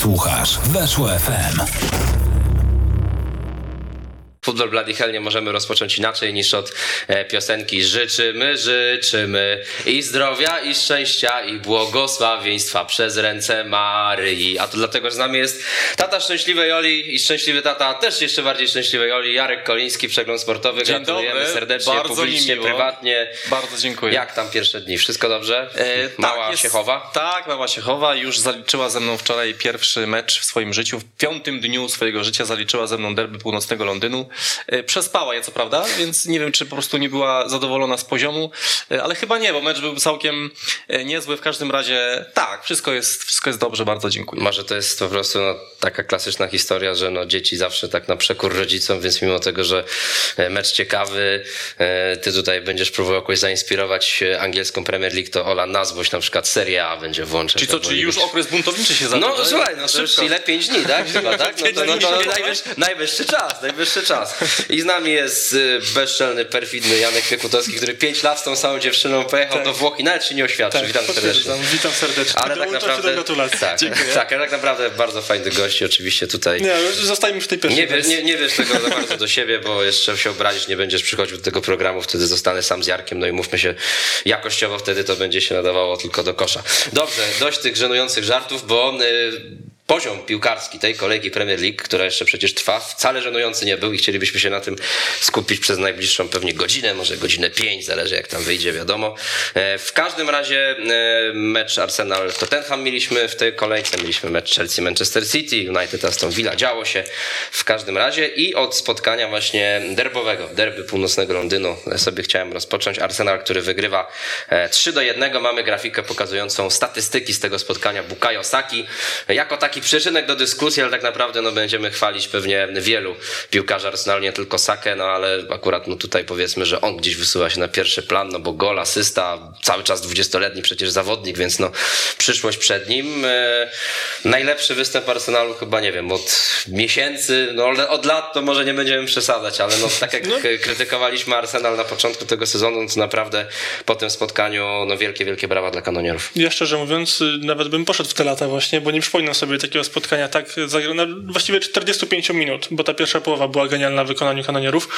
Słuchasz Weszło FM. Futbol Bloody Hell nie możemy rozpocząć inaczej niż od e, piosenki Życzymy, życzymy i zdrowia, i szczęścia, i błogosławieństwa przez ręce Maryi. A to dlatego, że z nami jest tata szczęśliwej Oli i szczęśliwy tata, też jeszcze bardziej szczęśliwej Oli, Jarek Koliński, przegląd sportowy. Dzień Gratulujemy dobry. serdecznie, Bardzo publicznie, prywatnie. Bardzo dziękuję. Jak tam pierwsze dni? Wszystko dobrze? E, Mała tak, jest- się chowa? Tak, mała się chowa. Już zaliczyła ze mną wczoraj pierwszy mecz w swoim życiu. W piątym dniu swojego życia zaliczyła ze mną derby północnego Londynu. E, Przespała je, co prawda, więc nie wiem, czy po prostu nie była zadowolona z poziomu, e, ale chyba nie, bo mecz był całkiem e, niezły. W każdym razie tak, wszystko jest, wszystko jest dobrze, bardzo dziękuję. Może to jest po prostu no, taka klasyczna historia, że no, dzieci zawsze tak na przekór rodzicom, więc mimo tego, że mecz ciekawy, ty tutaj będziesz próbował jakoś zainspirować angielską Premier League, to Ola na złość na przykład Serie A będzie włączać. Czyli co, czyli już okres buntowniczy się zaczyna? No słuchaj, no to już Szybko. ile? Pięć dni, tak? Chyba, tak? No to, no to najwyższy, najwyższy czas, najwyższy czas. I z nami jest y, bezczelny, perfidny Janek Piekutowski, który pięć lat z tą samą dziewczyną pojechał Tak. do Włoch i nawet się nie oświadczył. Witam serdecznie. Witam serdecznie. Ale tak Dołączam naprawdę, do gratulacji. tak, tak, ale tak naprawdę bardzo fajny gość, oczywiście tutaj. Nie, już zostajemy w tej pierwszej Nie, wiesz, nie, nie wiesz tego za bardzo do siebie, bo jeszcze się obrazić nie będziesz przychodził do tego programu, wtedy zostanę sam z Jarkiem, no i mówmy się, jakościowo wtedy to będzie się nadawało tylko do kosza. Dobrze, dość tych żenujących żartów, bo y, poziom piłkarski tej kolejki Premier League, która jeszcze przecież trwa, wcale żenujący nie był i chcielibyśmy się na tym skupić przez najbliższą pewnie godzinę, może godzinę pięć, zależy jak tam wyjdzie, wiadomo. E, W każdym razie e, mecz Arsenal-Tottenham mieliśmy w tej kolejce, mieliśmy mecz Chelsea-Manchester City, United Aston Villa, działo się w każdym razie i od spotkania właśnie derbowego, derby północnego Londynu e, sobie chciałem rozpocząć. Arsenal, który wygrywa e, 3 do 1, mamy grafikę pokazującą statystyki z tego spotkania Bukayo Saki, jako taki przyczynek do dyskusji, ale tak naprawdę no, będziemy chwalić pewnie wielu piłkarzy Arsenalu, nie tylko Sakę, no ale akurat no, tutaj powiedzmy, że on gdzieś wysuwa się na pierwszy plan, no bo gol, asysta, cały czas 20-letni przecież zawodnik, więc no przyszłość przed nim. E, najlepszy występ Arsenalu chyba, nie wiem, od miesięcy, no ale od lat to może nie będziemy przesadzać, ale no tak jak krytykowaliśmy Arsenal na początku tego sezonu, to naprawdę po tym spotkaniu no wielkie, wielkie brawa dla kanonierów. Ja szczerze mówiąc, y, nawet bym poszedł w te lata właśnie, bo nie przypominam sobie takiego spotkania tak zagra- na właściwie 45 minut, bo ta pierwsza połowa była genialna w wykonaniu kanonierów.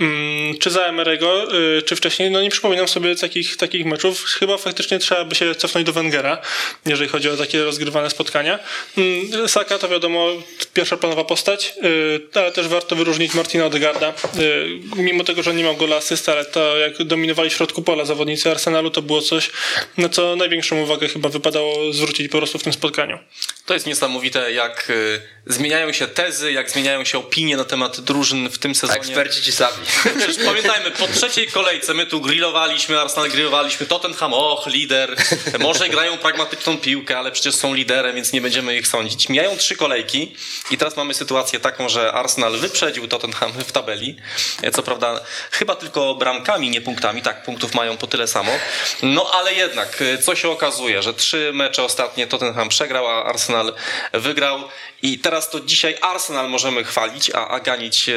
Mm, czy za Emerego, y, czy wcześniej, no nie przypominam sobie takich, takich meczów. Chyba faktycznie trzeba by się cofnąć do Wengera, jeżeli chodzi o takie rozgrywane spotkania. Mm, Saka to wiadomo, pierwsza planowa postać, y, ale też warto wyróżnić Martina Odegarda. Y, Mimo tego, że nie miał gola asysty, ale to jak dominowali w środku pola zawodnicy Arsenalu, to było coś, na co największą uwagę chyba wypadało zwrócić po prostu w tym spotkaniu. To jest niesamowite, jak y, zmieniają się tezy, jak zmieniają się opinie na temat drużyn w tym sezonie. eksperci ci sami. Przecież pamiętajmy, po trzeciej kolejce my tu grillowaliśmy, Arsenal grillowaliśmy, Tottenham, och, lider. Może grają pragmatyczną piłkę, ale przecież są liderem, więc nie będziemy ich sądzić. Mijają trzy kolejki i teraz mamy sytuację taką, że Arsenal wyprzedził Tottenham w tabeli. Co prawda chyba tylko bramkami, nie punktami. Tak, punktów mają po tyle samo. No ale jednak, co się okazuje, że trzy mecze ostatnie Tottenham przegrał, a Arsenal wygrał. I teraz to dzisiaj Arsenal możemy chwalić, a, a ganić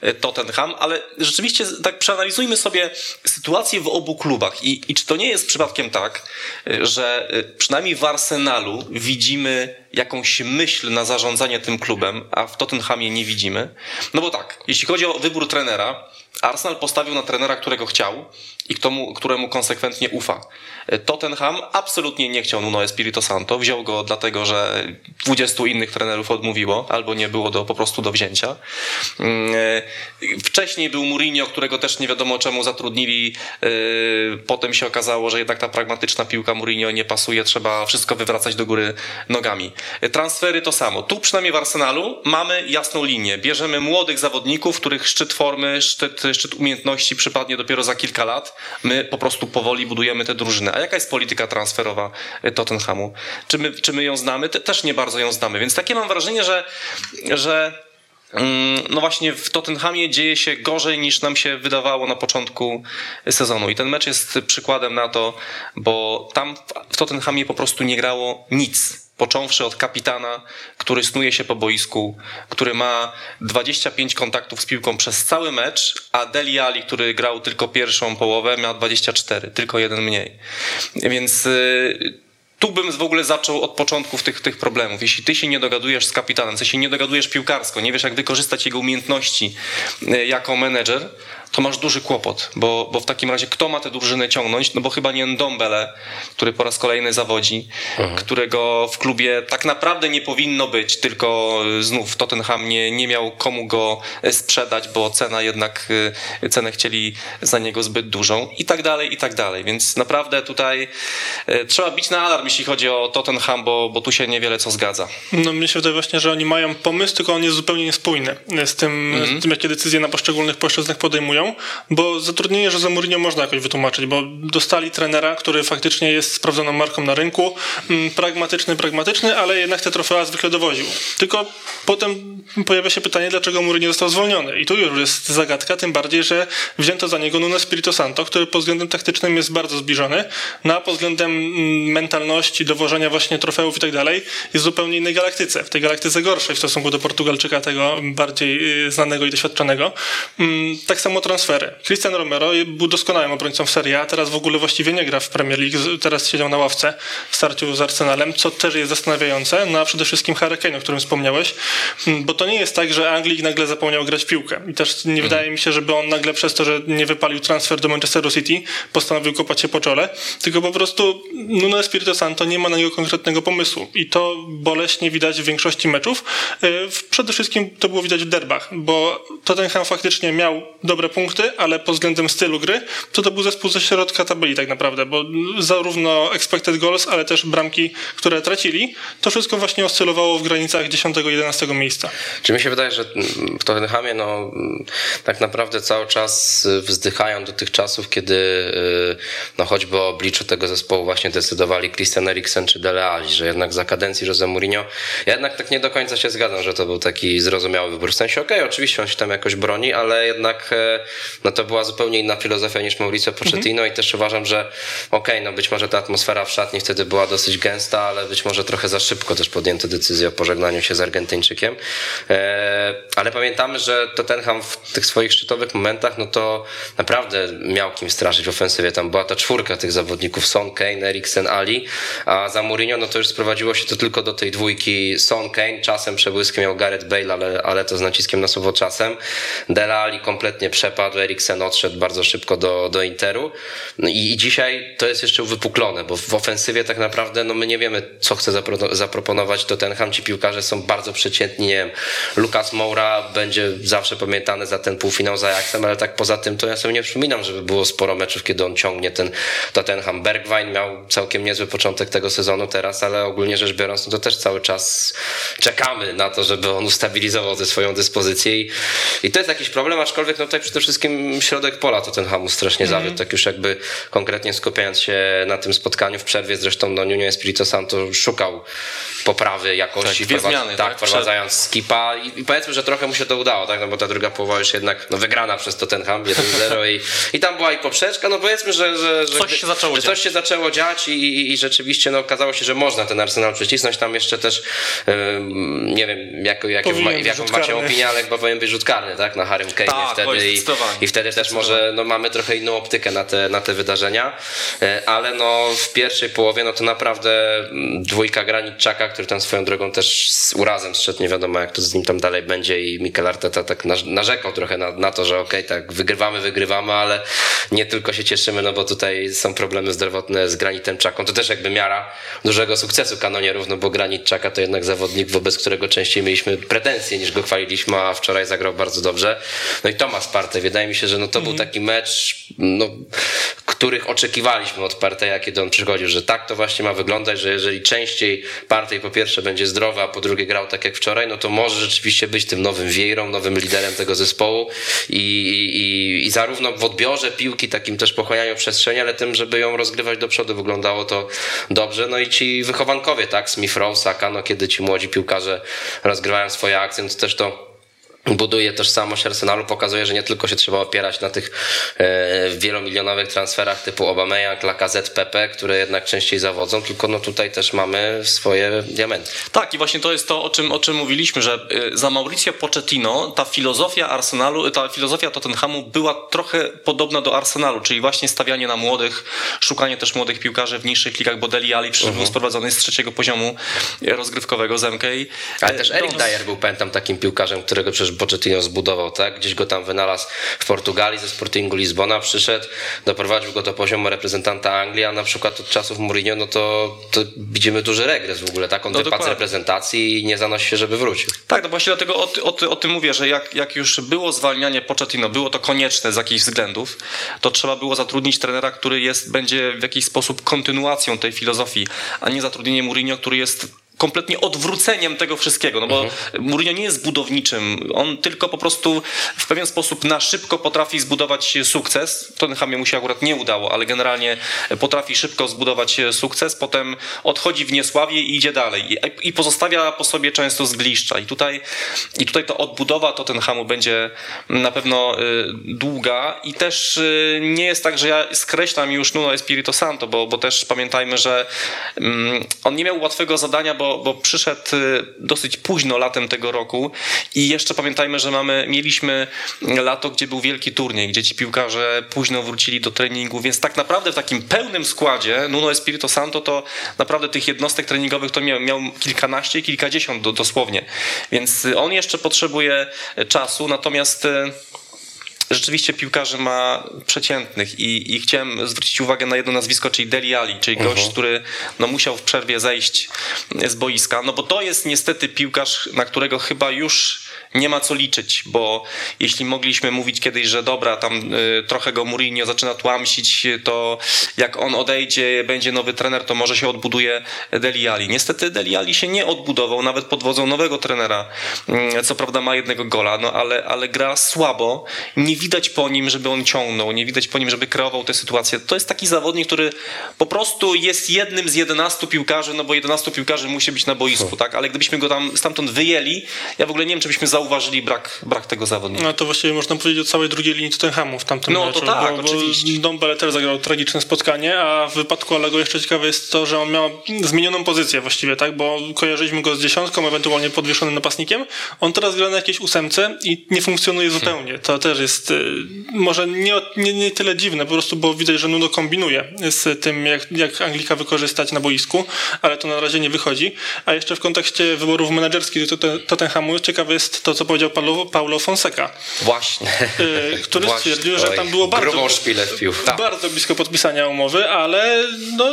e, Tottenham, ale rzeczywiście tak przeanalizujmy sobie sytuację w obu klubach i, i czy to nie jest przypadkiem tak, e, że e, przynajmniej w Arsenalu widzimy jakąś myśl na zarządzanie tym klubem, a w Tottenhamie nie widzimy. No bo tak, jeśli chodzi o wybór trenera, Arsenal postawił na trenera, którego chciał i któremu, któremu konsekwentnie ufa. Tottenham absolutnie nie chciał Nuno Espirito Santo. Wziął go dlatego, że 20 innych trenerów odmówiło, albo nie było do, po prostu do wzięcia. Mm, e, Wcześniej był Mourinho, którego też nie wiadomo czemu zatrudnili. E, Potem się okazało, że jednak ta pragmatyczna piłka Mourinho nie pasuje, trzeba wszystko wywracać do góry nogami. E, Transfery to samo. Tu przynajmniej w Arsenalu mamy jasną linię. Bierzemy młodych zawodników, których szczyt formy, szczyt, szczyt umiejętności przypadnie dopiero za kilka lat. My po prostu powoli budujemy tę drużynę. A jaka jest polityka transferowa Tottenhamu? Czy my, czy my ją znamy? Te, też nie bardzo ją znamy. Więc takie mam wrażenie, że, że mm, no właśnie w Tottenhamie dzieje się gorzej niż nam się wydawało na początku sezonu. I ten mecz jest przykładem na to, bo tam w Tottenhamie po prostu nie grało nic. Począwszy od kapitana, który snuje się po boisku, który ma 25 kontaktów z piłką przez cały mecz, a Deli Ali, który grał tylko pierwszą połowę, miał 24, tylko jeden mniej. Więc y, tu bym w ogóle zaczął od początków tych, tych problemów. Jeśli ty się nie dogadujesz z kapitanem, w sensie nie dogadujesz piłkarsko, nie wiesz jak wykorzystać jego umiejętności e, jako menedżer, to masz duży kłopot, bo, bo w takim razie kto ma tę drużynę ciągnąć? No bo chyba nie Ndombele, który po raz kolejny zawodzi, którego w klubie tak naprawdę nie powinno być, tylko znów Tottenham nie, nie miał komu go sprzedać, bo cena jednak, y, cenę chcieli za niego zbyt dużą i tak dalej, i tak dalej. Więc naprawdę tutaj y, trzeba bić na alarm, jeśli chodzi o Tottenham, bo, bo tu się niewiele co zgadza. No mnie się wydaje właśnie, że oni mają pomysł, tylko on jest zupełnie niespójny z tym, z tym jakie decyzje na poszczególnych płaszczyznach podejmują, bo zatrudnienie Jose Mourinho można jakoś wytłumaczyć, bo dostali trenera, który faktycznie jest sprawdzoną marką na rynku, mm, pragmatyczny, pragmatyczny, ale jednak te trofea zwykle dowoził. Tylko potem pojawia się pytanie, dlaczego Mourinho został zwolniony. I tu już jest zagadka, tym bardziej, że wzięto za niego Nuno Spirito Santo, który pod względem taktycznym jest bardzo zbliżony, no a pod względem mm, mentalności, dowożenia właśnie trofeów i tak dalej, jest w zupełnie innej galaktyce. W tej galaktyce gorszej w stosunku do Portugalczyka, tego bardziej y, znanego i doświadczonego. Mm, Tak samo transfery. Cristian Romero był doskonałym obrońcą w Serie A, teraz w ogóle właściwie nie gra w Premier League, teraz siedział na ławce w starciu z Arsenalem, co też jest zastanawiające, no a przede wszystkim Harry Kane, o którym wspomniałeś, bo to nie jest tak, że Anglik nagle zapomniał grać piłkę i też nie wydaje mi się, żeby on nagle przez to, że nie wypalił transfer do Manchesteru City, postanowił kopać się po czole, tylko po prostu Nuno Espirito Santo nie ma na niego konkretnego pomysłu i to boleśnie widać w większości meczów. W- Przede wszystkim to było widać w derbach, bo Tottenham faktycznie miał dobre punkty, ale pod względem stylu gry, to to był zespół ze środka tabeli tak naprawdę, bo zarówno expected goals, ale też bramki, które tracili, to wszystko właśnie oscylowało w granicach 10-11 miejsca. Czy mi się wydaje, że mm, w Tottenhamie no, mm, tak naprawdę cały czas y, wzdychają do tych czasów, kiedy y, no, choćby o obliczu tego zespołu właśnie decydowali Christian Eriksen czy Dele Alli, że jednak za kadencji Jose Mourinho, ja jednak tak nie do końca się zgadzam, że to był taki zrozumiały wybór. W sensie, okej, oczywiście on się tam jakoś broni, ale jednak e, no, to była zupełnie inna filozofia niż Mauricio Pochettino i też uważam, że okej, no być może ta atmosfera w szatni wtedy była dosyć gęsta, ale być może trochę za szybko też podjęto decyzję o pożegnaniu się z Argentyńczykiem. E, ale pamiętamy, że Tottenham w tych swoich szczytowych momentach, no to naprawdę miał kim straszyć w ofensywie. Tam była ta czwórka tych zawodników, Son, Kane, Eriksen, Ali, a za Mourinho, no to już sprowadziło się to tylko do tej dwójki Son, Kane, czasem przebłyskiem miał Gareth Bale, ale, ale to z naciskiem na słowo czasem. Dele Ali kompletnie przepadł, Eriksen odszedł bardzo szybko do, do Interu no i, i dzisiaj to jest jeszcze uwypuklone, bo w ofensywie tak naprawdę no my nie wiemy, co chce zapro- zaproponować Tottenham. Ci piłkarze są bardzo przeciętni, nie wiem, Lukas Moura będzie zawsze pamiętany za ten półfinał za Ajaxem, ale tak poza tym to ja sobie nie przypominam, żeby było sporo meczów, kiedy on ciągnie ten Tottenham. Bergwijn miał całkiem niezły początek tego sezonu teraz, ale ogólnie rzecz biorąc, no to też cały czas czekamy na to, żeby on ustabilizował tę swoją dyspozycję i, i to jest jakiś problem, aczkolwiek no tutaj przede wszystkim środek pola Tottenhamu strasznie zawiódł, tak już jakby konkretnie skupiając się na tym spotkaniu w przerwie, zresztą no Nuno Espirito Santo szukał poprawy jakości, Tak, zmiany, tak, tak? wprowadzając skipa i, i powiedzmy, że trochę mu się to udało, tak, no bo ta druga połowa już jednak no, wygrana przez Tottenham 1-0 i, i tam była i poprzeczka, no powiedzmy, że, że, że Coś się zaczęło że dziać. coś się zaczęło dziać i, i, i rzeczywiście no, okazało się, że można ten Arsenal przycisnąć, tam jeszcze też ym, nie wiem, jak, jak, jak, jaką macie opinię, ale chyba powinien być rzut karny, tak, na Harrym Kane'ie Tak, wtedy i. i wtedy też może no, mamy trochę inną optykę na te, na te wydarzenia, E, ale no w pierwszej połowie no to naprawdę mm, dwójka Granitczaka, który tam swoją drogą też z urazem zszedł, nie wiadomo jak to z nim tam dalej będzie i Mikel Arteta tak narzekał trochę na, na to, że okej, tak wygrywamy, wygrywamy, ale nie tylko się cieszymy, no bo tutaj są problemy zdrowotne z Granitem Czaką, to też jakby miara dużego sukcesu kanonierów, no bo Granit Czaka to jednak zawodnik, wobec którego częściej mieliśmy pretensje niż go chwaliliśmy, a wczoraj zagrał bardzo dobrze. No i Tomasz Partey, wydaje mi się, że no to był taki mecz, no, których oczekiwaliśmy od Parteja, kiedy on przychodził, że tak to właśnie ma wyglądać, że jeżeli częściej Partey po pierwsze będzie zdrowy, a po drugie grał tak jak wczoraj, no to może rzeczywiście być tym nowym wiejrą, nowym liderem tego zespołu. I, i, i zarówno w odbiorze piłki, takim też pochłanianiu przestrzeni, ale tym, żeby ją rozgrywać do przodu, wyglądało to dobrze. No i ci wychowankowie, tak, Smith Rowe, Saka, no kiedy ci młodzi piłkarze rozgrywają swoje akcje, no to też to buduje tożsamość Arsenalu, pokazuje, że nie tylko się trzeba opierać na tych e, wielomilionowych transferach typu Aubameyang, Lacazette, Pepe, które jednak częściej zawodzą, tylko no tutaj też mamy swoje diamenty. Tak, i właśnie to jest to, o czym, o czym mówiliśmy, że y, za Mauricio Pochettino ta filozofia Arsenalu, ta filozofia Tottenhamu była trochę podobna do Arsenalu, czyli właśnie stawianie na młodych, szukanie też młodych piłkarzy w niższych ligach, bo Deli Ali przecież był sprowadzony z trzeciego poziomu rozgrywkowego z MK. Ale też Eric Dons- Dyer był, pamiętam, takim piłkarzem, którego przecież Pochettino zbudował, tak? Gdzieś go tam wynalazł w Portugalii ze Sportingu Lizbona, przyszedł, doprowadził go do poziomu reprezentanta Anglii, a na przykład od czasów Mourinho, no to, to widzimy duży regres w ogóle, tak? On No wypadł z reprezentacji i nie zanosi się, żeby wrócił. Tak, no właśnie dlatego o, o, o tym mówię, że jak, jak już było zwalnianie Pochettino, było to konieczne z jakichś względów, to trzeba było zatrudnić trenera, który jest, będzie w jakiś sposób kontynuacją tej filozofii, a nie zatrudnienie Mourinho, który jest kompletnie odwróceniem tego wszystkiego, no bo Mourinho nie jest budowniczym, on tylko po prostu w pewien sposób na szybko potrafi zbudować sukces. Tottenhamie mu się akurat nie udało, ale generalnie potrafi szybko zbudować sukces, potem odchodzi w niesławie i idzie dalej. I, i pozostawia po sobie często zgliszcza. I tutaj, i tutaj to odbudowa Tottenhamu będzie na pewno y, długa. I też y, nie jest tak, że ja skreślam już Nuno Espirito Santo, bo, bo też pamiętajmy, że mm, on nie miał łatwego zadania, bo, bo przyszedł y, dosyć późno latem tego roku i jeszcze pamiętajmy, że mamy, mieliśmy lato, gdzie był wielki turniej, gdzie ci piłkarze późno wrócili do treningu, więc tak naprawdę w takim pełnym składzie Nuno Espirito Santo to naprawdę tych jednostek treningowych to miał, miał kilkanaście, kilkadziesiąt do, dosłownie, więc on jeszcze potrzebuje czasu, natomiast y, rzeczywiście piłkarzy ma przeciętnych i, i chciałem zwrócić uwagę na jedno nazwisko, czyli Deli Ali, czyli gość, który no, musiał w przerwie zejść z boiska, no bo to jest niestety piłkarz, na którego chyba już nie ma co liczyć, bo jeśli mogliśmy mówić kiedyś, że dobra, tam y, trochę go Mourinho zaczyna tłamsić, to jak on odejdzie, będzie nowy trener, to może się odbuduje Deli Ali. Niestety Deli Ali się nie odbudował, nawet pod wodzą nowego trenera. Mm, Co prawda ma jednego gola, no ale, ale gra słabo. Nie widać po nim, żeby on ciągnął, nie widać po nim, żeby kreował tę sytuację. To jest taki zawodnik, który po prostu jest jednym z 11 piłkarzy, no bo 11 piłkarzy musi być na boisku, tak? Ale gdybyśmy go tam stamtąd wyjęli, ja w ogóle nie wiem, czy byśmy zauważyli brak, brak tego zawodnika. No to właściwie można powiedzieć o całej drugiej linii Tottenhamu w tamtym No, meczu. to tak, bo, oczywiście. Bo Dombele też zagrał tragiczne spotkanie, a w wypadku Alego jeszcze ciekawe jest to, że on miał zmienioną pozycję właściwie, tak? Bo kojarzyliśmy go z dziesiątką, ewentualnie podwieszonym napastnikiem. On teraz gra na jakiejś ósemce i nie funkcjonuje zupełnie. To też jest y, może nie, nie, nie tyle dziwne, po prostu, bo widać, że Nuno kombinuje z tym, jak, jak Anglika wykorzystać na boisku, ale to na razie nie wychodzi. A jeszcze w kontekście wyborów menedżerskich Totten- Tottenhamu ciekawe jest to, co powiedział Paulo, Paulo Fonseca. Właśnie. Y, który Właśnie, stwierdził, że tam było bardzo. Tak. bardzo blisko podpisania umowy, ale no,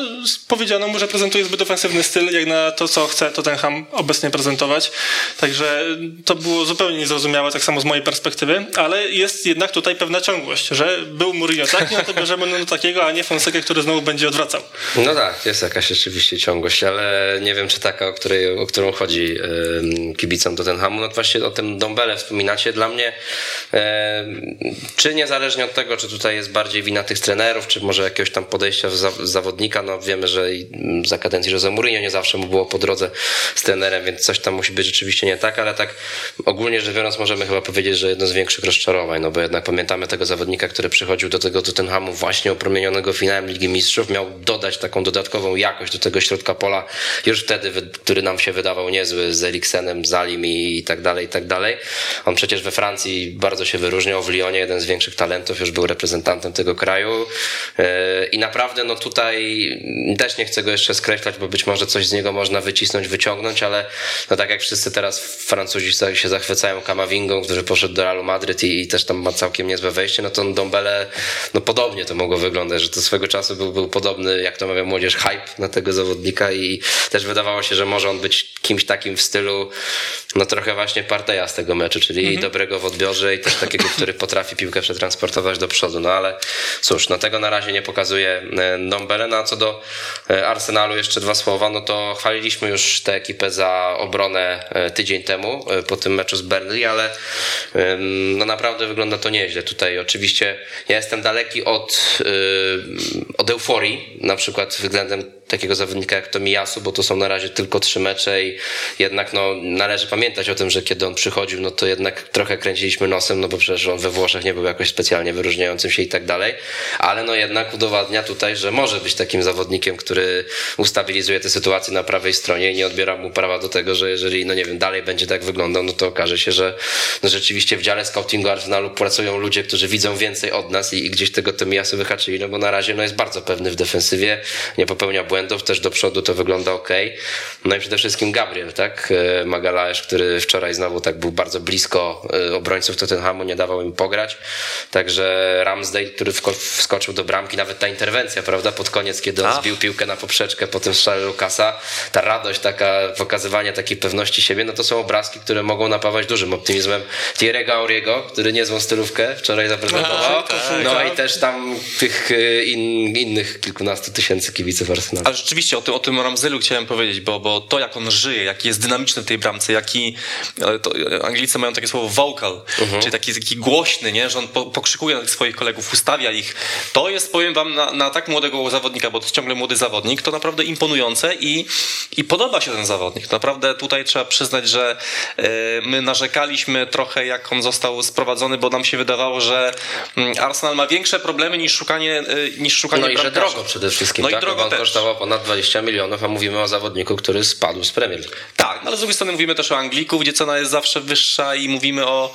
powiedziano mu, że prezentuje zbyt ofensywny styl, jak na to, co chce Tottenham obecnie prezentować. Także to było zupełnie niezrozumiałe, tak samo z mojej perspektywy, ale jest jednak tutaj pewna ciągłość, że był Mourinho taki, no to bierzemy no takiego, a nie Fonseca, który znowu będzie odwracał. No tak, jest jakaś rzeczywiście ciągłość, ale nie wiem, czy taka, o, której, o którą chodzi ym, kibicom Tottenhamu. No właśnie o tym Dombele wspominacie. Dla mnie, ym, czy niezależnie od tego, czy tutaj jest bardziej wina tych trenerów, czy może jakiegoś tam podejścia za, zawodnika, no wiemy, że mm, za kadencji Jose Mourinho nie zawsze mu było po drodze z trenerem, więc coś tam musi być rzeczywiście nie tak, ale tak ogólnie rzecz biorąc możemy chyba powiedzieć, że jedno z większych rozczarowań, no bo jednak pamiętamy tego zawodnika, który przychodził do tego Tottenhamu właśnie opromienionego finałem Ligi Mistrzów, miał dodać taką dodatkową jakość do tego środka pola, już wtedy, który nam się wydawał niezły z Eriksenem, Zalim i tak dalej, i tak dalej. On przecież we Francji bardzo się wyróżniał, w Lyonie jeden z większych talentów, już był reprezentantem tego kraju. Yy, i naprawdę no tutaj też nie chcę go jeszcze skreślać, bo być może coś z niego można wycisnąć, wyciągnąć, ale no tak jak wszyscy teraz Francuzi się zachwycają Kamawingą, który poszedł do Realu Madryt i, i też tam ma całkiem niezłe wejście, no to Dombele, no podobnie to mogło wyglądać, że to swego czasu był, był podobny, jak to mawia młodzież, hype na tego zawodnika i też wydawało się, że może on być kimś takim w stylu, no trochę właśnie Parteja z tego meczu, czyli dobrego w odbiorze i też takiego, który potrafi piłkę przetransportować do przodu, no ale cóż, no tego na razie nie pokazuje e, Dombele, no a co do e, Arsenalu jeszcze dwa słowa, no to chwaliliśmy już tę ekipę za obronę e, tydzień temu e, po tym meczu z Burnley, ale no naprawdę wygląda to nieźle. Tutaj oczywiście ja jestem daleki od, e, od euforii, na przykład względem takiego zawodnika jak Tomiyasu, bo to są na razie tylko trzy mecze i jednak no, należy pamiętać o tym, że kiedy on przychodził, no to jednak trochę kręciliśmy nosem, no bo przecież on we Włoszech nie był jakoś specjalnie wyróżniającym się i tak dalej, ale no jednak udowadnia tutaj, że może być takim zawodnikiem, który ustabilizuje tę sytuację na prawej stronie i nie odbiera mu prawa do tego, że jeżeli, no nie wiem, dalej będzie tak wyglądał, no to okaże się, że no rzeczywiście w dziale scoutingu Arsenalu pracują ludzie, którzy widzą więcej od nas i, i gdzieś tego Tomiyasu wyhaczyli, no bo na razie no jest bardzo pewny w defensywie, nie popełnia błędów, też do przodu to wygląda ok. No i przede wszystkim Gabriel, tak? E, Magalaesz, który wczoraj znowu tak był bardzo blisko e, obrońców Tottenhamu, nie dawał im pograć. Także Ramsdale, który wskoczył do bramki, nawet ta interwencja, prawda, pod koniec, kiedy on zbił piłkę na poprzeczkę po tym strzale Lukasa, ta radość, taka pokazywanie takiej pewności siebie, no to są obrazki, które mogą napawać dużym optymizmem Thierry'ego Auriego, który niezłą stylówkę wczoraj zaprezentował. Tak, no i też tam tych e, in, innych kilkunastu tysięcy kibiców Arsenalu. Ale rzeczywiście o tym, o tym Ramzelu chciałem powiedzieć, bo, bo to jak on żyje, jaki jest dynamiczny w tej bramce, jaki to, Anglicy mają takie słowo vocal, uh-huh. czyli taki, taki głośny, nie? że on po, pokrzykuje na swoich kolegów, ustawia ich. To jest, powiem wam, na, na tak młodego zawodnika, bo to jest ciągle młody zawodnik, to naprawdę imponujące i, i podoba się ten zawodnik. Naprawdę tutaj trzeba przyznać, że y, my narzekaliśmy trochę, jak on został sprowadzony, bo nam się wydawało, że y, Arsenal ma większe problemy niż szukanie, y, niż szukanie No i że drogo przede wszystkim, no tak? i drogo on też. kosztował ponad 20 milionów, a mówimy o zawodniku, który spadł z Premier League. Tak, no ale z drugiej strony mówimy też o Angliku, gdzie cena jest zawsze wyższa i mówimy o,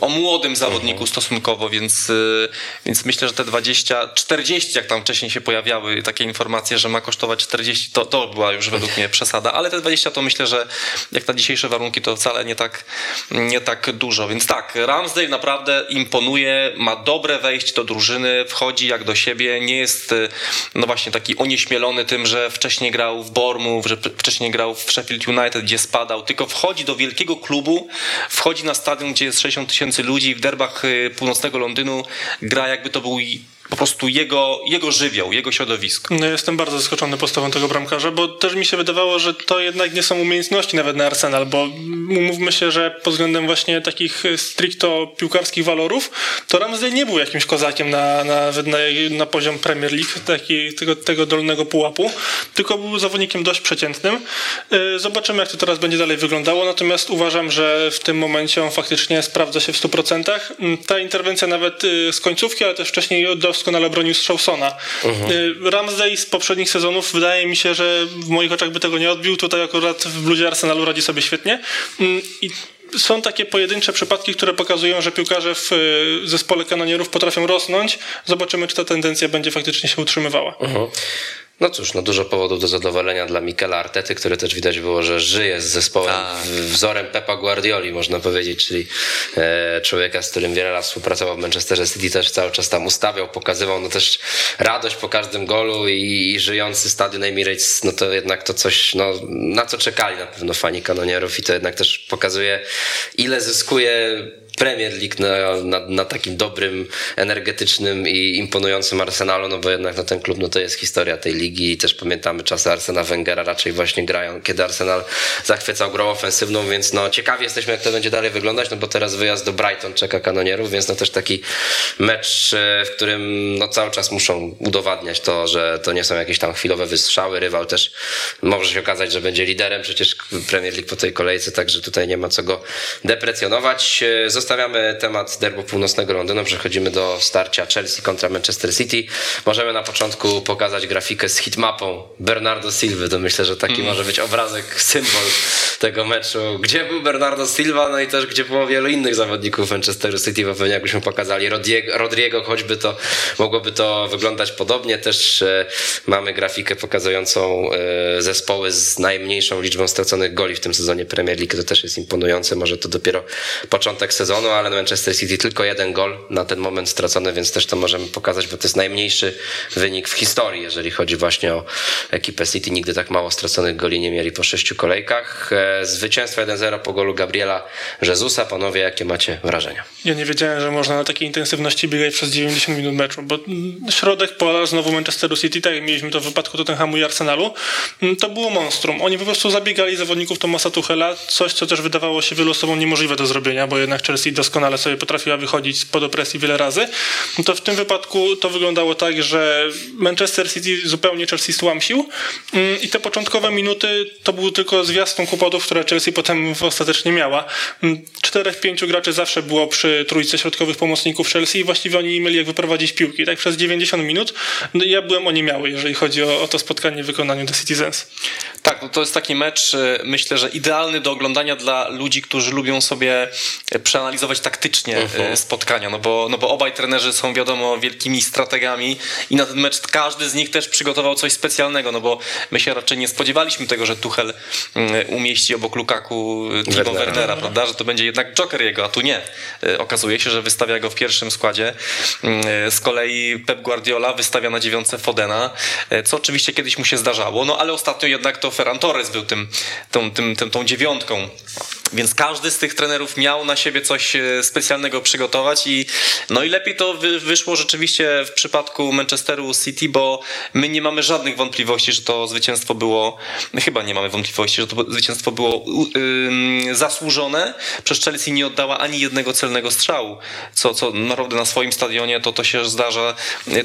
o młodym zawodniku stosunkowo, więc, y, więc myślę, że te 20, 40, jak tam wcześniej się pojawiały takie informacje, że ma kosztować 40, to, to była już według mnie przesada, ale te 20 to myślę, że jak na dzisiejsze warunki to wcale nie tak, nie tak dużo, więc tak, Ramsdale naprawdę imponuje, ma dobre wejście do drużyny, wchodzi jak do siebie, nie jest y, no właśnie taki onieśmielony tym, że wcześniej grał w Bournemouth, że wcześniej grał w Sheffield United, gdzie spadał, tylko wchodzi do wielkiego klubu, wchodzi na stadion, gdzie jest 60 tysięcy ludzi, w derbach y, północnego Londynu. Gra jakby to był po prostu jego, jego żywioł, jego środowisko. No, jestem bardzo zaskoczony postawą tego bramkarza, bo też mi się wydawało, że to jednak nie są umiejętności nawet na Arsenal, bo umówmy się, że pod względem właśnie takich stricto piłkarskich walorów, to Ramsey nie był jakimś kozakiem na, nawet na, na poziom Premier League, taki, tego, tego dolnego pułapu, tylko był zawodnikiem dość przeciętnym. Y, zobaczymy, jak to teraz będzie dalej wyglądało, natomiast uważam, że w tym momencie on faktycznie sprawdza się w 100%. Mm, ta interwencja nawet y, z końcówki, ale też wcześniej do doskonale bronił Strzałsona. Uh-huh. Ramsey z poprzednich sezonów wydaje mi się, że w moich oczach by tego nie odbił. Tutaj akurat w bluzie Arsenalu radzi sobie świetnie. Mm, I są takie pojedyncze przypadki, które pokazują, że piłkarze w y, zespole kanonierów potrafią rosnąć. Zobaczymy, czy ta tendencja będzie faktycznie się utrzymywała. Uh-huh. No cóż, no dużo powodów do zadowolenia dla Mikela Artety, który też widać było, że żyje z zespołem tak. wzorem Pepa Guardioli, można powiedzieć, czyli e, człowieka, z którym wiele lat współpracował w Manchesterze City, też cały czas tam ustawiał, pokazywał no też radość po każdym golu i, i żyjący stadion Emirates, no to jednak to coś, no, na co czekali na pewno fani kanonierów i to jednak też pokazuje, ile zyskuje Premier League na, na, na, takim dobrym, energetycznym i imponującym Arsenalu, no bo jednak no, ten klub no, to jest historia tej ligi i też pamiętamy czasy Arsena Wengera raczej właśnie grają, kiedy Arsenal zachwycał grą ofensywną, więc no ciekawi jesteśmy jak to będzie dalej wyglądać, no bo teraz wyjazd do Brighton czeka kanonierów, więc no też taki mecz, e, w którym no cały czas muszą udowadniać to, że to nie są jakieś tam chwilowe wystrzały, rywal też może się okazać, że będzie liderem przecież Premier League po tej kolejce, także tutaj nie ma co go deprecjonować. E, zostawiamy temat derbu północnego Londynu, przechodzimy do starcia Chelsea kontra Manchester City. Możemy na początku pokazać grafikę z hitmapą Bernardo Silva. To myślę, że taki mm. może być obrazek, symbol tego meczu. Gdzie był Bernardo Silva, no i też gdzie było wielu innych zawodników Manchesteru City, bo pewnie jakbyśmy pokazali Rodrigo, Rodrigo choćby to mogłoby to wyglądać podobnie. Też e, mamy grafikę pokazującą e, zespoły z najmniejszą liczbą straconych goli w tym sezonie Premier League. To też jest imponujące. Może to dopiero początek sezonu sezonu, ale Manchester City tylko jeden gol na ten moment stracony, więc też to możemy pokazać, bo to jest najmniejszy wynik w historii, jeżeli chodzi właśnie o ekipę City. Nigdy tak mało straconych goli nie mieli po sześciu kolejkach. E, zwycięstwo 1-0 po golu Gabriela Jezusa. Panowie, jakie macie wrażenia? Ja nie wiedziałem, że można na takiej intensywności biegać przez 90 minut meczu, bo środek pola znowu Manchesteru City, tak jak mieliśmy to w wypadku Tottenhamu i Arsenalu, to było monstrum. Oni po prostu zabiegali zawodników Tomasa Tuchela, coś, co też wydawało się wielu osobom niemożliwe do zrobienia, bo jednak Chelsea doskonale sobie potrafiła wychodzić spod opresji wiele razy, no to w tym wypadku to wyglądało tak, że Manchester City zupełnie Chelsea stłamsił mm, i te początkowe minuty to był tylko zwiastun kłopotów, które Chelsea potem ostatecznie miała. Mm, czterech, pięciu graczy zawsze było przy trójce środkowych pomocników Chelsea i właściwie oni nie mieli jak wyprowadzić piłki. Tak przez 90 minut no ja byłem oniemiały, jeżeli chodzi o, o to spotkanie w wykonaniu The Citizens. Tak, no to jest taki mecz, y, myślę, że idealny do oglądania dla ludzi, którzy lubią sobie y, przeanalizować taktycznie uh-huh. spotkania, no bo, no bo obaj trenerzy są wiadomo wielkimi strategami i na ten mecz każdy z nich też przygotował coś specjalnego, no bo my się raczej nie spodziewaliśmy tego, że Tuchel umieści obok Lukaku Timo Wernera, Wernera prawda, że to będzie jednak Joker jego, a tu nie. Okazuje się, że wystawia go w pierwszym składzie. Z kolei Pep Guardiola wystawia na dziewiątce Fodena, co oczywiście kiedyś mu się zdarzało, no ale ostatnio jednak to Ferran Torres był tym, tą, tym, tym, tą dziewiątką. Więc każdy z tych trenerów miał na siebie coś e, specjalnego przygotować i no i lepiej to wy, wyszło rzeczywiście w przypadku Manchesteru City, bo my nie mamy żadnych wątpliwości, że to zwycięstwo było, chyba nie mamy wątpliwości, że to zwycięstwo było yy, zasłużone. Przez Chelsea nie oddała ani jednego celnego strzału, co, co naprawdę na swoim stadionie to, to się zdarza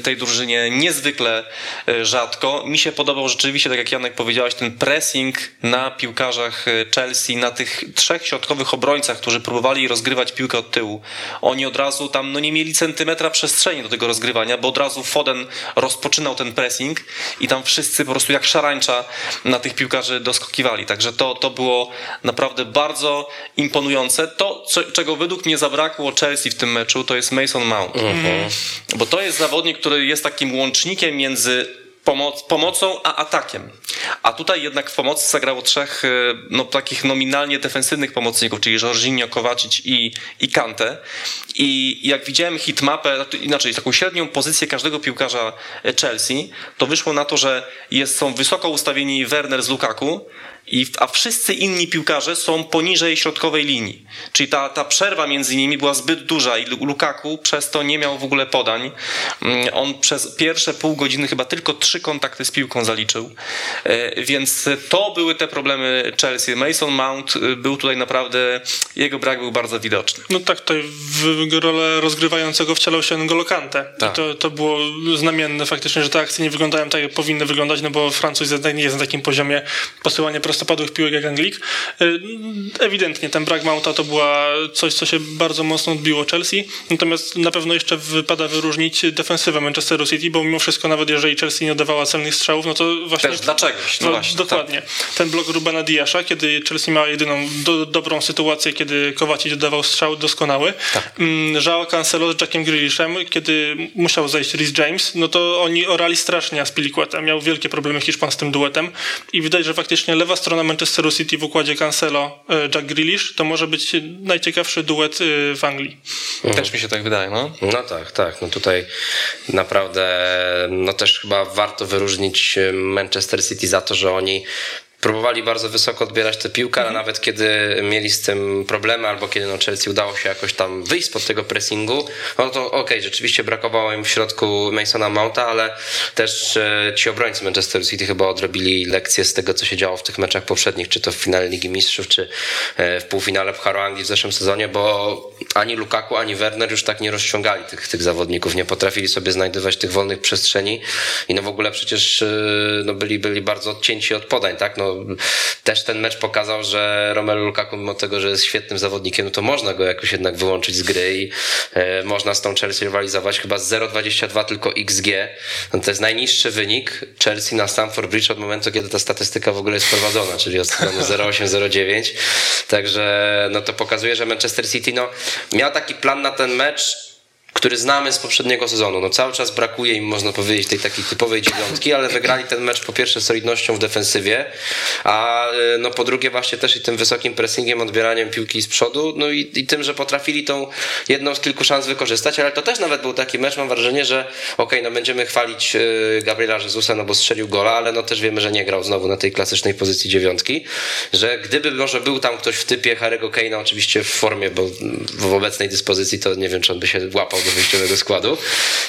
tej drużynie niezwykle e, rzadko. Mi się podobał rzeczywiście, tak jak Janek powiedziałeś, ten pressing na piłkarzach e, Chelsea, na tych trzech środkowych obrońcach, którzy próbowali rozgrywać piłkę od tyłu. Oni od razu tam no nie mieli centymetra przestrzeni do tego rozgrywania, bo od razu Foden rozpoczynał ten pressing i tam wszyscy po prostu jak szarańcza na tych piłkarzy doskakiwali. Także to, to było naprawdę bardzo imponujące. To, czego według mnie zabrakło Chelsea w tym meczu, to jest Mason Mount. Mhm. Bo to jest zawodnik, który jest takim łącznikiem między pomoc, pomocą, a atakiem. A tutaj jednak w pomocy zagrało trzech e, no, takich nominalnie defensywnych pomocników, czyli Jorginho, Kowacic i, i Kante. I jak widziałem hitmapę, znaczy inaczej taką średnią pozycję każdego piłkarza Chelsea, to wyszło na to, że jest, są wysoko ustawieni Werner z Lukaku, i, a wszyscy inni piłkarze są poniżej środkowej linii. Czyli ta, ta przerwa między nimi była zbyt duża i Lukaku przez to nie miał w ogóle podań. Mm, on przez pierwsze pół godziny chyba tylko trzy kontakty z piłką zaliczył. E, więc to były te problemy Chelsea. Mason Mount y, był tutaj naprawdę, jego brak był bardzo widoczny. No tak, tutaj w rolę rozgrywającego wcielał się N'Golo Kante. Tak. I to, to było znamienne faktycznie, że te akcje nie wyglądają tak, jak powinny wyglądać, no bo Francuz nie jest na takim poziomie posyłania prosto prostopadłych piłek jak Anglik. Y, ewidentnie ten brak Mounta to była coś, co się bardzo mocno odbiło Chelsea, natomiast na pewno jeszcze wypada wyróżnić defensywę Manchesteru City, bo mimo wszystko nawet jeżeli Chelsea nie oddawała celnych strzałów, no to właśnie... Też dlaczegoś. No, no właśnie, dokładnie. Tak. Ten blok Rubena Diasza, kiedy Chelsea miała jedyną do, dobrą sytuację, kiedy Kowacic oddawał strzał doskonały. Tak. Mm, Żała Cancelo z Jackiem Grealishem, kiedy musiał zejść Rhys James, no to oni orali strasznie Aspilicueta. Miał wielkie problemy Hiszpan z tym duetem i widać, że faktycznie lewa strona strona Manchesteru City w układzie Cancelo, e, Jack Grealish, to może być najciekawszy duet e, w Anglii. Mhm. Też mi się tak wydaje, no. No tak, tak. No tutaj naprawdę no też chyba warto wyróżnić Manchester City za to, że oni próbowali bardzo wysoko odbierać tę piłkę, ale mhm. nawet kiedy mieli z tym problemy, albo kiedy no Chelsea udało się jakoś tam wyjść spod tego pressingu, no to okej, okay, rzeczywiście brakowało im w środku Masona Mounta, ale też e, ci obrońcy Manchester City chyba odrobili lekcję z tego, co się działo w tych meczach poprzednich, czy to w finale Ligi Mistrzów, czy e, w półfinale Pucharu Anglii w zeszłym sezonie, bo ani Lukaku, ani Werner już tak nie rozciągali tych, tych zawodników, nie potrafili sobie znajdywać tych wolnych przestrzeni i no w ogóle przecież e, no byli, byli bardzo odcięci od podań, tak? No też ten mecz pokazał, że Romelu Lukaku, mimo tego, że jest świetnym zawodnikiem, no to można go jakoś jednak wyłączyć z gry i e, można z tą Chelsea rywalizować. Chyba z 0,22 tylko XG. No to jest najniższy wynik Chelsea na Stamford Bridge od momentu, kiedy ta statystyka w ogóle jest prowadzona, czyli od strony 0,8-0,9. Także no to pokazuje, że Manchester City no, miał taki plan na ten mecz, który znamy z poprzedniego sezonu. No cały czas brakuje im, można powiedzieć, tej takiej typowej dziewiątki, ale wygrali ten mecz po pierwsze solidnością w defensywie, a e, no po drugie właśnie też i tym wysokim pressingiem, odbieraniem piłki z przodu, no i, i tym, że potrafili tą jedną z kilku szans wykorzystać, ale to też nawet był taki mecz, mam wrażenie, że okay, no będziemy chwalić e, Gabriela Jezusa, no bo strzelił gola, ale no też wiemy, że nie grał znowu na tej klasycznej pozycji dziewiątki, że gdyby może był tam ktoś w typie Harry'ego Kane'a, oczywiście w formie, bo w obecnej dyspozycji to nie wiem, czy on by się łapał tego wyjściowego składu,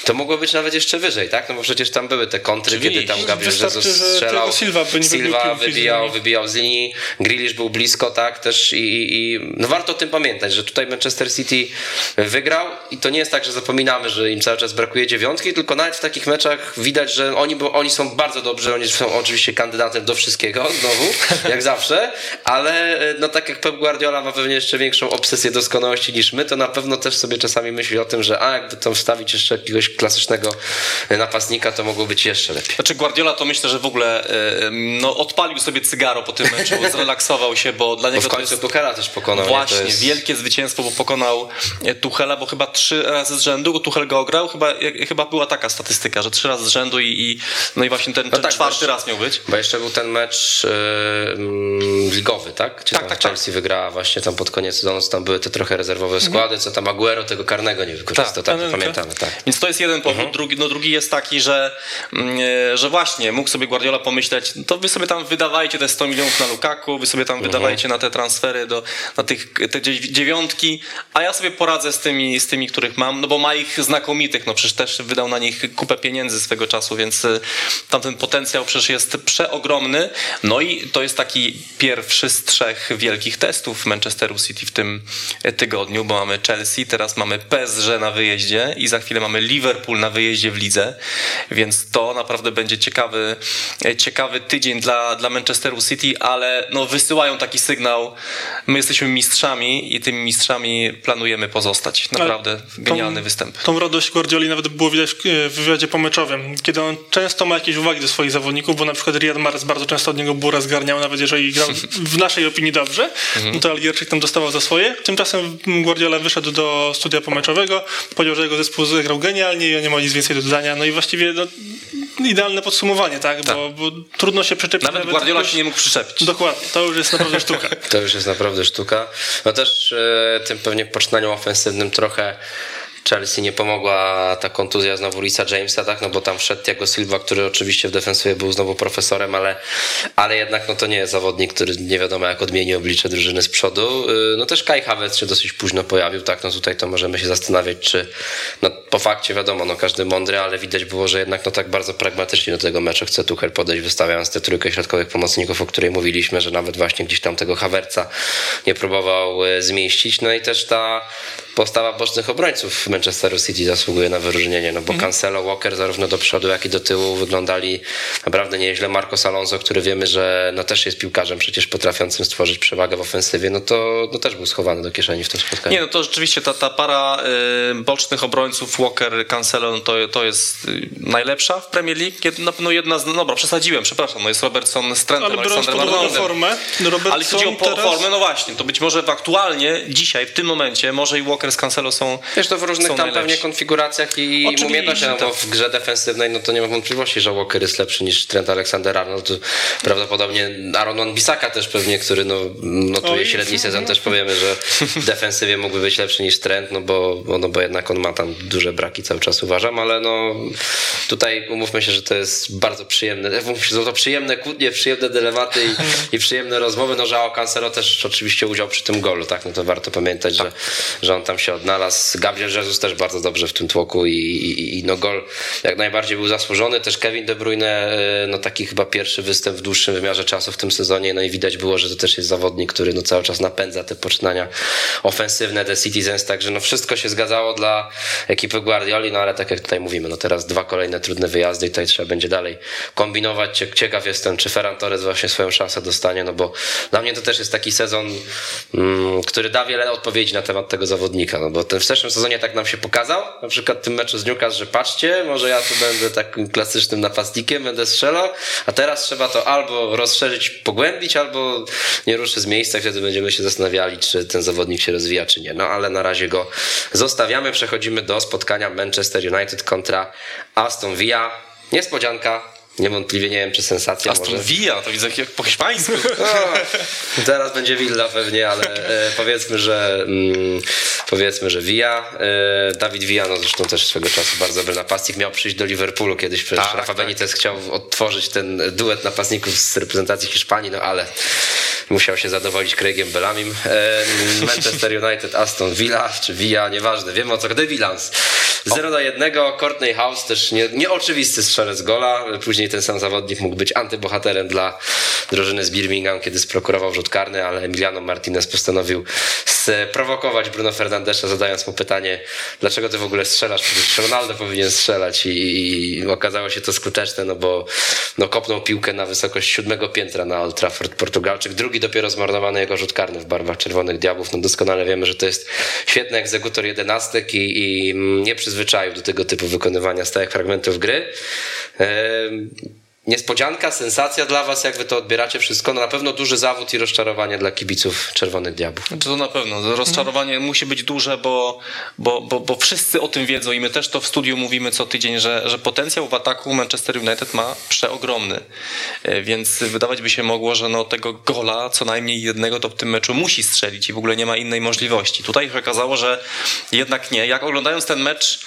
to mogło być nawet jeszcze wyżej, tak? No bo przecież tam były te kontry, Oczywiście. kiedy tam Gabriel Jesus strzelał, Silva Silva wybijał, wybijał z linii, Grealish był blisko, tak? Też i, i, i no warto o tym pamiętać, że tutaj Manchester City wygrał i to nie jest tak, że zapominamy, że im cały czas brakuje dziewiątki, tylko nawet w takich meczach widać, że oni, bo oni są bardzo dobrzy, oni są oczywiście kandydatem do wszystkiego, znowu, jak zawsze, ale e, no tak jak Pep Guardiola ma pewnie jeszcze większą obsesję doskonałości niż my, to na pewno też sobie czasami myśli o tym, że a jakby tam wstawić jeszcze jakiegoś klasycznego napastnika, to mogło być jeszcze lepiej. Znaczy Guardiola to myślę, że w ogóle e, no, odpalił sobie cygaro po tym meczu, zrelaksował się, bo dla Bo niego w to końcu jest Tuchela też pokonał. nie? Właśnie, to jest... wielkie zwycięstwo, bo pokonał e, Tuchela, bo chyba trzy razy z rzędu Tuchel go ograł. Chyba, jak- chyba była taka statystyka, że trzy razy z rzędu i, i no i właśnie ten, ten tak, czwarty bo raz miał być. Bo jeszcze był ten mecz yy, ligowy, tak? Gdzie Tak, tam tak, Chelsea wygrała właśnie tam pod koniec sezonu, tam były te trochę rezerwowe składy, co tam Aguero tego karnego nie wykorzystał, tak, tak, pamiętamy, tak. Więc to jest jeden powód. Drugi, no drugi jest taki, że, mm, e, że właśnie mógł sobie Guardiola pomyśleć, to wy sobie tam wydawajcie te 100 milionów na Lukaku, wy sobie tam wydawajcie na te transfery, do, na tych, te dziew- dziewiątki, a ja sobie poradzę z tymi, z tymi, których mam, no bo ma ich znakomitych, no przecież też wydał na nich kupę pieniędzy swego czasu, więc e, tam ten potencjał przecież jest przeogromny. No i to jest taki pierwszy z trzech wielkich testów Manchesteru City w tym e, tygodniu, bo mamy Chelsea, teraz mamy PSG na wyjeździe i za chwilę mamy Liverpool na wyjeździe w lidze, więc to naprawdę będzie ciekawy, e, ciekawy tydzień dla, dla Manchesteru City, ale no wysyłają taki sygnał, my jesteśmy mistrzami i tymi mistrzami planujemy pozostać. Naprawdę genialny tą, występ. Tą radość Guardioli nawet było widać w w wywiadzie pomeczowym, kiedy on często ma jakieś uwagi do swoich zawodników, bo na przykład Riyad Mahrez bardzo często od niego burę zgarniał, nawet jeżeli grał w naszej opinii dobrze, no to Algierczyk tam dostawał za swoje. Tymczasem Guardiola wyszedł do studia pomeczowego, powiedział, że jego zespół zagrał genialnie i nie ma nic więcej do dodania. No i właściwie no, idealne podsumowanie, tak? Bo, bo trudno się przyczepić. Nawet Guardiola jakoś- się nie mógł przyczepić. Dokładnie, to już jest naprawdę sztuka. To już jest naprawdę sztuka. No też e, tym pewnie poczynaniom ofensywnym trochę Chelsea nie pomogła ta kontuzja znowu Lisa Jamesa, tak? No bo tam wszedł Thiago Silva, który oczywiście w defensywie był znowu profesorem, ale, ale jednak no to nie jest zawodnik, który nie wiadomo jak odmieni oblicze drużyny z przodu. Y, No też Kai Havertz się dosyć późno pojawił, tak? No tutaj to możemy się zastanawiać, czy no po fakcie wiadomo, no każdy mądry, ale widać było, że jednak no tak bardzo pragmatycznie do tego meczu chce Tuchel podejść, wystawiając tę trójkę środkowych pomocników, o której mówiliśmy, że nawet właśnie gdzieś tam tego Havertza nie próbował y, zmieścić. No i też ta postawa bocznych obrońców Manchesteru City zasługuje na wyróżnienie, no bo Cancelo, Walker zarówno do przodu, jak i do tyłu wyglądali naprawdę nieźle. Marcos Alonso, który wiemy, że no też jest piłkarzem przecież potrafiącym stworzyć przewagę w ofensywie, no to no też był schowany do kieszeni w tym spotkaniu. Nie, no to rzeczywiście ta, ta para y, bocznych obrońców Walker, Cancelo, no to, to jest y, najlepsza w Premier League. Jed, na pewno jedna z, no dobra, przesadziłem, przepraszam, no jest Robertson z Trentem, Ale biorąc pod uwagę formę, Robertson Ale jeśli chodzi o po, teraz... formę, no właśnie, to być może w aktualnie, dzisiaj, w tym momencie, może i Walker z Cancelo są Wiesz, to w różnych tam najlepsi. pewnie konfiguracjach i Oczywiście, umiejętnościach, no bo tak. w grze defensywnej no to nie ma wątpliwości, że Walker jest lepszy niż Trent Alexander-Arnold. To Prawdopodobnie Aaron Wan-Bissaka też pewnie, który no, notuje średni sezon, też powiemy, że w defensywie mógłby być lepszy niż Trent, no bo, no bo jednak on ma tam duże braki cały czas uważam, ale no tutaj umówmy się, że to jest bardzo przyjemne, się, są to przyjemne kłótnie, przyjemne dylematy i, i przyjemne rozmowy, no że Cancelo też oczywiście udział przy tym golu, tak, no to warto pamiętać, że, że on tam się odnalazł. Gabriel Jesus też bardzo dobrze w tym tłoku i, i, i no gol jak najbardziej był zasłużony. Też Kevin De Bruyne, e, no taki chyba pierwszy występ w dłuższym wymiarze czasu w tym sezonie, no i widać było, że to też jest zawodnik, który no cały czas napędza te poczynania ofensywne, The Citizens, także no wszystko się zgadzało dla ekipy Guardioli, no ale tak jak tutaj mówimy, no teraz dwa kolejne trudne wyjazdy i tutaj trzeba będzie dalej kombinować. Cie- Ciekaw jestem, czy Ferran Torres właśnie swoją szansę dostanie, no bo dla mnie to też jest taki sezon, mm, który da wiele odpowiedzi na temat tego zawodnika, no bo ten w zeszłym sezonie tak nam się pokazał, na przykład w tym meczu z Newcastle, że patrzcie, może ja tu będę takim klasycznym napastnikiem, będę strzelał, a teraz trzeba to albo rozszerzyć, pogłębić, albo nie ruszy z miejsca, wtedy będziemy się zastanawiali, czy ten zawodnik się rozwija, czy nie. No ale na razie go zostawiamy, przechodzimy do spotkania Manchester United kontra Aston Villa. Niespodzianka, niewątpliwie nie wiem, czy sensacja Aston może. Villa, to widzę jak po hiszpańsku. No, teraz będzie Villa pewnie, ale e, powiedzmy, że mm, powiedzmy, że Villa. E, Dawid Villa, no zresztą też swego czasu bardzo dobry napastnik, miał przyjść do Liverpoolu kiedyś, przecież Tak, Rafa tak. Benitez chciał odtworzyć ten duet napastników z reprezentacji Hiszpanii, no ale musiał się zadowolić Craigiem Bellamim. E, Manchester United, Aston Villa, czy Villa, nieważne, wiemy o co, The Villans. 0 do 1, Courtney House też nie, nieoczywisty strzelec gola. Później ten sam zawodnik mógł być antybohaterem dla drużyny z Birmingham, kiedy sprokurował rzut karny, ale Emiliano Martinez postanowił sprowokować Bruno Fernandesza, zadając mu pytanie, dlaczego ty w ogóle strzelasz? Przecież Ronaldo powinien strzelać i, i okazało się to skuteczne, no bo no, kopnął piłkę na wysokość siódmego piętra na Old Trafford Portugalczyk. Drugi dopiero zmarnowany jego rzut karny w barwach Czerwonych Diabłów. No doskonale wiemy, że to jest świetny egzekutor jedenastek i, i nie przyzwyczaił do tego typu wykonywania stałych fragmentów gry. people. Niespodzianka, sensacja dla was, jak wy to odbieracie wszystko? No na pewno duży zawód i rozczarowanie dla kibiców Czerwonych Diabłów. To na pewno. Rozczarowanie musi być duże, bo, bo, bo, bo wszyscy o tym wiedzą i my też to w studiu mówimy co tydzień, że, że potencjał w ataku Manchester United ma przeogromny. E, Więc wydawać by się mogło, że no tego gola co najmniej jednego to w tym meczu musi strzelić i w ogóle nie ma innej możliwości. Tutaj się okazało, że jednak nie. Jak oglądając ten mecz,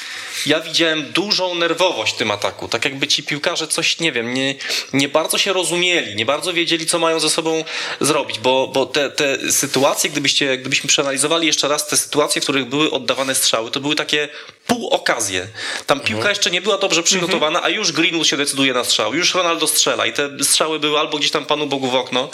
ja widziałem dużą nerwowość w tym ataku. Tak jakby ci piłkarze coś, nie wiem, nie, nie bardzo się rozumieli, nie bardzo wiedzieli, co mają ze sobą zrobić, bo, bo te, te sytuacje, gdybyście, gdybyśmy przeanalizowali jeszcze raz te sytuacje, w których były oddawane strzały, to były takie pół okazje. Tam piłka jeszcze nie była dobrze przygotowana, a już Greenwood się decyduje na strzał, już Ronaldo strzela i te strzały były albo gdzieś tam Panu Bogu w okno,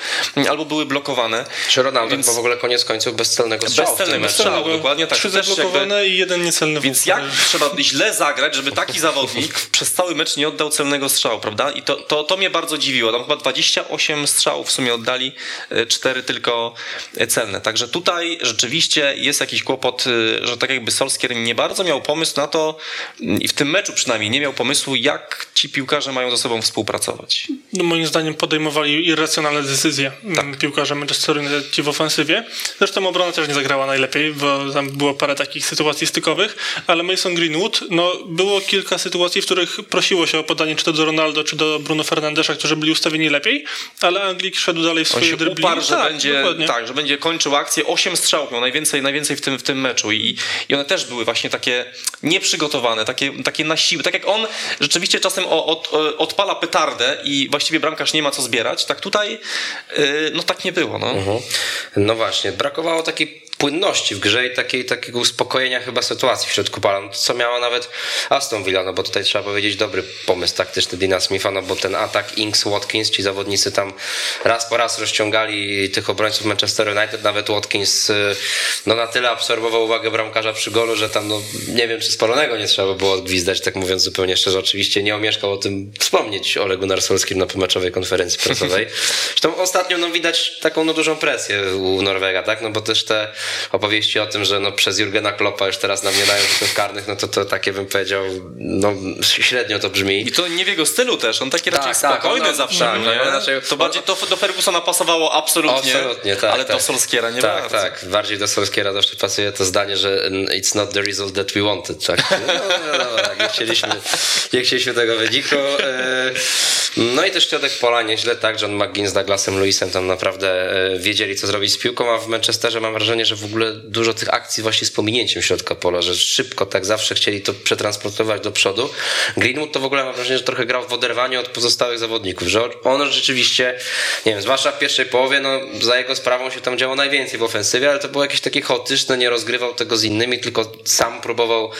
albo były blokowane. Czy Ronaldo Więc- w ogóle koniec końców bezcelnego strzału Bezcelnego strzału, dokładnie tak. Trzy zablokowane i jeden niecelny. Więc jak trzeba źle zagrać, żeby taki zawodnik przez cały mecz nie oddał celnego strzału, prawda? I to, to, to mnie bardzo dziwiło. Tam chyba 28 strzałów w sumie oddali, 4 tylko e, celne. Także tutaj rzeczywiście jest jakiś kłopot, y, że tak jakby Solskier nie bardzo miał pomysł na to mm, i w tym meczu przynajmniej nie miał pomysłu, jak ci piłkarze mają ze sobą współpracować. No, moim zdaniem podejmowali irracjonalne decyzje tak. piłkarze Manchester United w ofensywie. Zresztą obrona też nie zagrała najlepiej, bo tam było parę takich sytuacji stykowych, ale Mason Greenwood, no było kilka sytuacji, w których prosiło się o podanie czy to do Ronaldo, czy do Bruno Fernandesza, którzy byli ustawieni lepiej, ale Anglik szedł dalej w swoje się driblingi. uparł, że tak, będzie, dokładnie. tak, że będzie kończył akcję. Osiem strzałów miał najwięcej, najwięcej w, tym, w tym meczu I, i one też były właśnie takie nieprzygotowane, takie, takie na siłę. Tak jak on rzeczywiście czasem od, odpala petardę i właściwie bramkarz nie ma co zbierać, tak tutaj yy, no tak nie było. No. Mhm. No właśnie, brakowało takiej płynności w grze i takiej, takiego uspokojenia chyba sytuacji w środku pola, no, co miała nawet Aston Villa, no bo tutaj trzeba powiedzieć dobry pomysł taktyczny Dina Smitha, no bo ten atak Inks, Watkins, ci zawodnicy tam raz po raz rozciągali tych obrońców Manchester United, nawet Watkins y, no na tyle absorbował uwagę bramkarza przy golu, że tam no nie wiem czy spalonego nie trzeba by było odgwizdać, tak mówiąc zupełnie szczerze, oczywiście nie omieszkał o tym wspomnieć Ole Gunnar Solskjaer na pomeczowej konferencji prasowej. Zresztą ostatnio no widać taką no dużą presję u Norwega, tak, no bo też te opowieści o tym, że no przez Jurgena Kloppa już teraz nam nie dają rzutów karnych, no to to takie bym powiedział, no średnio to brzmi. I to nie w jego stylu też, on taki Tak, raczej tak, spokojny on- zawsze, tak, nie? on raczej- to bardziej to do Fergusona pasowało absolutnie, Absolutnie, tak. ale tak. do Solskiera nie Tak, bardzo. tak. Bardziej do Solskiera zawsze pasuje to zdanie, że it's not the result that we wanted. Tak? No, no, no, tak. Nie, chcieliśmy, nie chcieliśmy tego wyniku. No i też środek pola nieźle, tak. John McGinn z Douglasem Lewisem tam naprawdę e, wiedzieli, co zrobić z piłką, a w Manchesterze mam wrażenie, że w ogóle dużo tych akcji właśnie z pominięciem środka pola, że szybko tak zawsze chcieli to przetransportować do przodu. Greenwood to w ogóle mam wrażenie, że trochę grał w oderwaniu od pozostałych zawodników, że on rzeczywiście, nie wiem, zwłaszcza w pierwszej połowie, no za jego sprawą się tam działo najwięcej w ofensywie, ale to było jakieś takie chaotyczne, nie rozgrywał tego z innymi, tylko sam próbował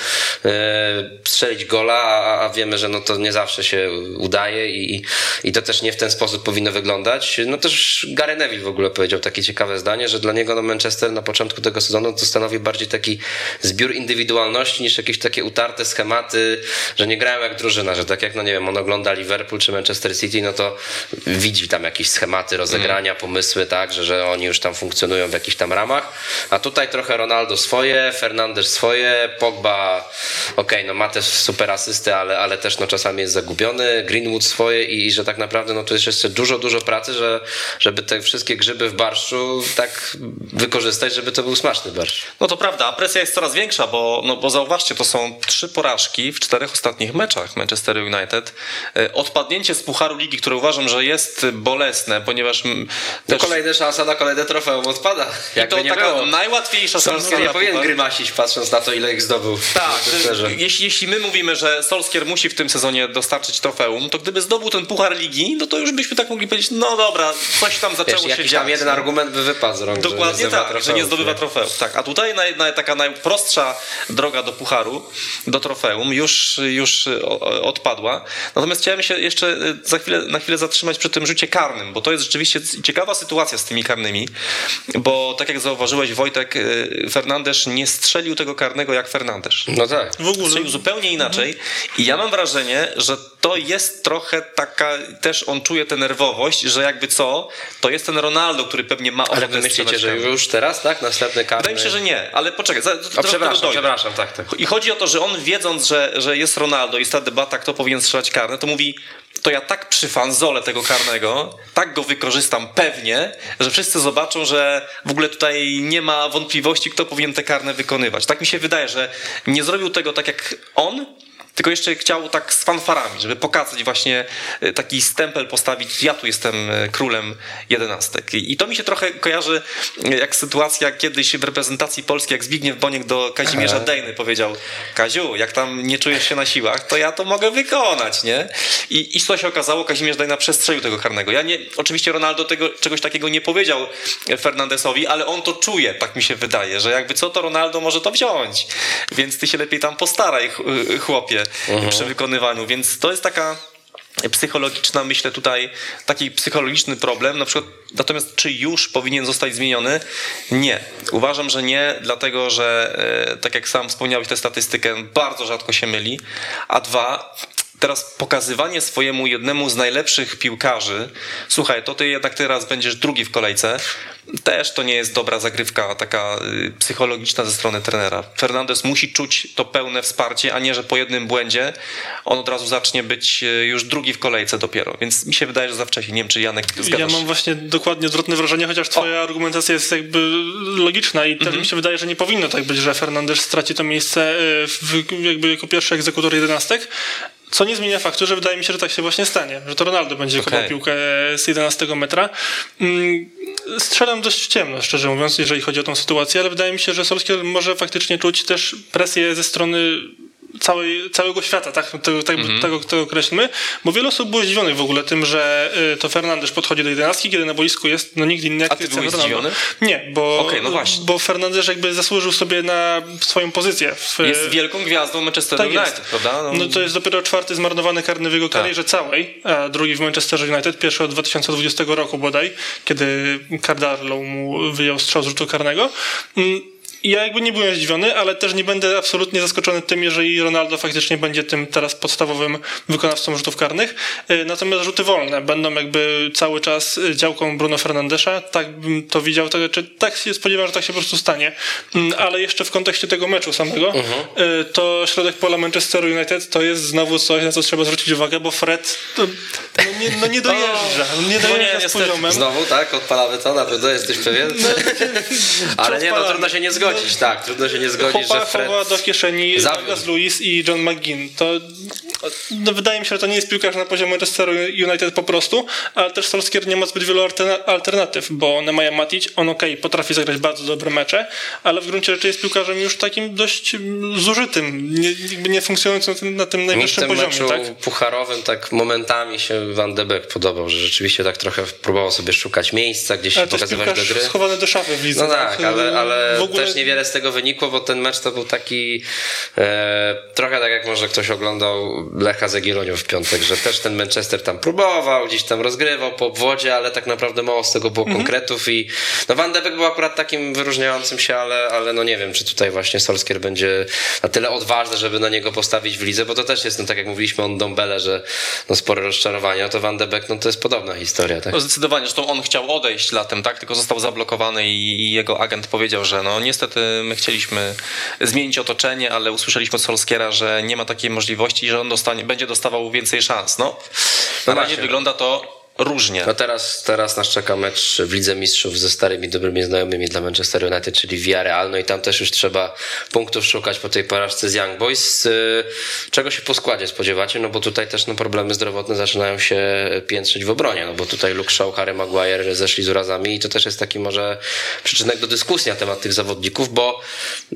e, strzelić gola, a, a wiemy, że no to nie zawsze się udaje i, i to też nie w ten sposób powinno wyglądać. No też Gary Neville w ogóle powiedział takie ciekawe zdanie, że dla niego no Manchester na początku tego sezonu to stanowi bardziej taki zbiór indywidualności niż jakieś takie utarte schematy, że nie grają jak drużyna, że tak jak, no nie wiem, on ogląda Liverpool czy Manchester City, no to widzi tam jakieś schematy rozegrania, pomysły, tak, że, że oni już tam funkcjonują w jakichś tam ramach, a tutaj trochę Ronaldo swoje, Fernandes swoje, Pogba, okej, no ma też super asysty, ale, ale też no czasami jest zagubiony, Greenwood swoje i, i że tak naprawdę no tu jest jeszcze dużo, dużo pracy, że, żeby te wszystkie grzyby w barszczu tak wykorzystać, żeby to był smaczny barszcz. No to prawda, a presja jest coraz większa, bo, no, bo zauważcie, to są trzy porażki w czterech ostatnich meczach Manchester United. E, Odpadnięcie z Pucharu Ligi, które uważam, że jest bolesne, ponieważ To też kolejna szansa na kolejne trofeum odpada. Jakby to nie taka było. najłatwiejsza Solskjaer szansa nie na powinien puchar. grymasić patrząc na to, ile ich zdobył. Tak, jeśli, jeśli my mówimy, że Solskier musi w tym sezonie dostarczyć trofeum, to gdyby zdobył ten Puchar Ligi, no to już byśmy tak mogli powiedzieć, no dobra, coś tam zaczęło Wiesz, się jakiś dziać. tam jeden no. argument by wypadł z rąk. że Dokładnie nie zdobywa tak, że nie zdobywa zdobywa trofeum. Tak, a tutaj naj, naj, taka najprostsza droga do pucharu, do trofeum już, już odpadła. Natomiast chciałem się jeszcze za chwilę, na chwilę zatrzymać przy tym rzucie karnym, bo to jest rzeczywiście ciekawa sytuacja z tymi karnymi, bo tak jak zauważyłeś Wojtek, y, Fernandesz nie strzelił tego karnego jak Fernandesz. No tak. W ogóle. Strzelił zupełnie inaczej i ja mam wrażenie, że to jest trochę taka, też on czuje tę nerwowość, że jakby co, to jest ten Ronaldo, który pewnie ma Ale wy myślicie, że już teraz, tak? Następny karny. Wydaje mi się, że nie, ale poczekaj, za, O, przepraszam, przepraszam, tak, tak. I chodzi o to, że on wiedząc, że, że jest Ronaldo, jest ta debata, kto powinien strzelać karne, to mówi, to ja tak przyfanzolę tego karnego, tak go wykorzystam pewnie, że wszyscy zobaczą, że w ogóle tutaj nie ma wątpliwości, kto powinien te karne wykonywać. Tak mi się wydaje, że nie zrobił tego tak jak on, tylko jeszcze chciał tak z fanfarami, żeby pokazać właśnie e, taki stempel postawić, ja tu jestem e, królem jedenastek. I to mi się trochę kojarzy e, jak sytuacja kiedyś w reprezentacji polskiej, jak Zbigniew Boniek do Kazimierza Dejny powiedział, Kaziu, jak tam nie czujesz się na siłach, to ja to mogę wykonać, nie? I, i co się okazało, Kazimierz Dejna przestrzelił tego karnego. Ja nie, oczywiście Ronaldo tego, czegoś takiego nie powiedział Fernandesowi, ale on to czuje, tak mi się wydaje, że jakby co, to Ronaldo może to wziąć. Więc ty się lepiej tam postaraj, ch- chłopie, przy wykonywaniu. Więc to jest taka psychologiczna, myślę tutaj, taki psychologiczny problem. Na przykład, natomiast czy już powinien zostać zmieniony? Nie. Uważam, że nie, dlatego że, e, tak jak sam wspomniałeś tę statystykę, bardzo rzadko się myli. A dwa, teraz pokazywanie swojemu jednemu z najlepszych piłkarzy, słuchaj, to ty jednak teraz będziesz drugi w kolejce, też to nie jest dobra zagrywka taka y, psychologiczna ze strony trenera. Fernandez musi czuć to pełne wsparcie, a nie, że po jednym błędzie on od razu zacznie być y, już drugi w kolejce dopiero. Więc mi się wydaje, że za wcześnie. Nie wiem, czy Janek zgadzasz Ja mam właśnie dokładnie odwrotne wrażenie, chociaż twoja argumentacja jest jakby logiczna i też mi się wydaje, że nie powinno tak być, że Fernandes straci to miejsce w, jakby jako pierwszy egzekutor jedenastek. Co nie zmienia faktu, że wydaje mi się, że tak się właśnie stanie, że to Ronaldo będzie Okej. kopał piłkę z 11 metra. Mm, Strzelam dość ciemno, szczerze mówiąc, jeżeli chodzi o tą sytuację, ale wydaje mi się, że Solskjaer może faktycznie czuć też presję ze strony całej, całego świata, tak, tego, tak, Mhm. tego, tego określmy, bo wiele osób było zdziwionych w ogóle tym, że y, to Fernandes podchodzi do jedenastki, kiedy na boisku jest no nikt inny jak A ty byłeś zdziwiony? Nie, bo, Okej, no właśnie. bo Fernandes jakby zasłużył sobie na swoją pozycję. W, Jest wielką gwiazdą Manchester tak United, jest. prawda? No to jest dopiero czwarty zmarnowany karny w jego Tak. karierze całej, a drugi w Manchester United, pierwszy od 2020 roku bodaj, kiedy Cardarlow mu wyjął strzał z rzutu karnego. Mm, Ja jakby nie byłem zdziwiony, ale też nie będę absolutnie zaskoczony tym, jeżeli Ronaldo faktycznie będzie tym teraz podstawowym wykonawcą rzutów karnych. E, Natomiast rzuty wolne będą jakby cały czas działką Bruno Fernandesza. Tak bym to widział, tak, czy tak się spodziewam, że tak się po prostu stanie. Mm, Ale jeszcze w kontekście tego meczu samego, e, to środek pola Manchester United to jest znowu coś, na co trzeba zwrócić uwagę, bo Fred to, no, nie, no nie dojeżdża. Nie No nie, dojeżdża z poziomem. Znowu, tak? Odpalamy to, na pewno jesteś pewien? Ale nie, no trudno się nie zgodzić, tak. Trudno się nie zgodzić, że Fred... do kieszeni zawiódł. Douglas Lewis i John McGinn. To no, wydaje mi się, że to nie jest piłkarz na poziomie Manchester United po prostu, ale też Solskjaer nie ma zbyt wielu alterna- alternatyw, bo Nemaja Matic, on okej, potrafi zagrać bardzo dobre mecze, ale w gruncie rzeczy jest piłkarzem już takim dość zużytym, nie, jakby nie funkcjonującym na tym, na tym Mi w najwyższym tym poziomie, meczu tak? pucharowym tak momentami się Van de Beek podobał, że rzeczywiście tak trochę próbował sobie szukać miejsca, gdzieś się Ale pokazywać do gry. schowany do szafy w lidze. No tak, ale, ale W ogóle- też niewiele z tego wynikło, bo ten mecz to był taki e, trochę tak jak może ktoś oglądał Lecha Zagieronią w piątek, że też ten Manchester tam próbował, gdzieś tam rozgrywał po obwodzie, ale tak naprawdę mało z tego było Mhm. konkretów i no Van de Beek był akurat takim wyróżniającym się, ale, ale no nie wiem, czy tutaj właśnie Solskjaer będzie na tyle odważny, żeby na niego postawić w lidze, bo to też jest, no tak jak mówiliśmy o Dombele, że no spore rozczarowanie, no to Van de Beek, no to jest podobna historia, tak? No zdecydowanie, zresztą on chciał odejść latem, tak? Tylko został zablokowany i, i jego agent powiedział, że no niestety my chcieliśmy zmienić otoczenie, ale usłyszeliśmy od Solskiera, że nie ma takiej możliwości i że on dostanie, będzie dostawał więcej szans. No, na No razie wygląda to różnie. No teraz, teraz nas czeka mecz w Lidze Mistrzów ze starymi, dobrymi znajomymi dla Manchester United, czyli Villarreal. No i tam też już trzeba punktów szukać po tej porażce z Young Boys. Y, Czego się po składzie spodziewacie? No bo tutaj też no, problemy zdrowotne zaczynają się piętrzyć w obronie, no bo tutaj Luke Shaw, Harry Maguire zeszli z urazami i to też jest taki może przyczynek do dyskusji na temat tych zawodników, bo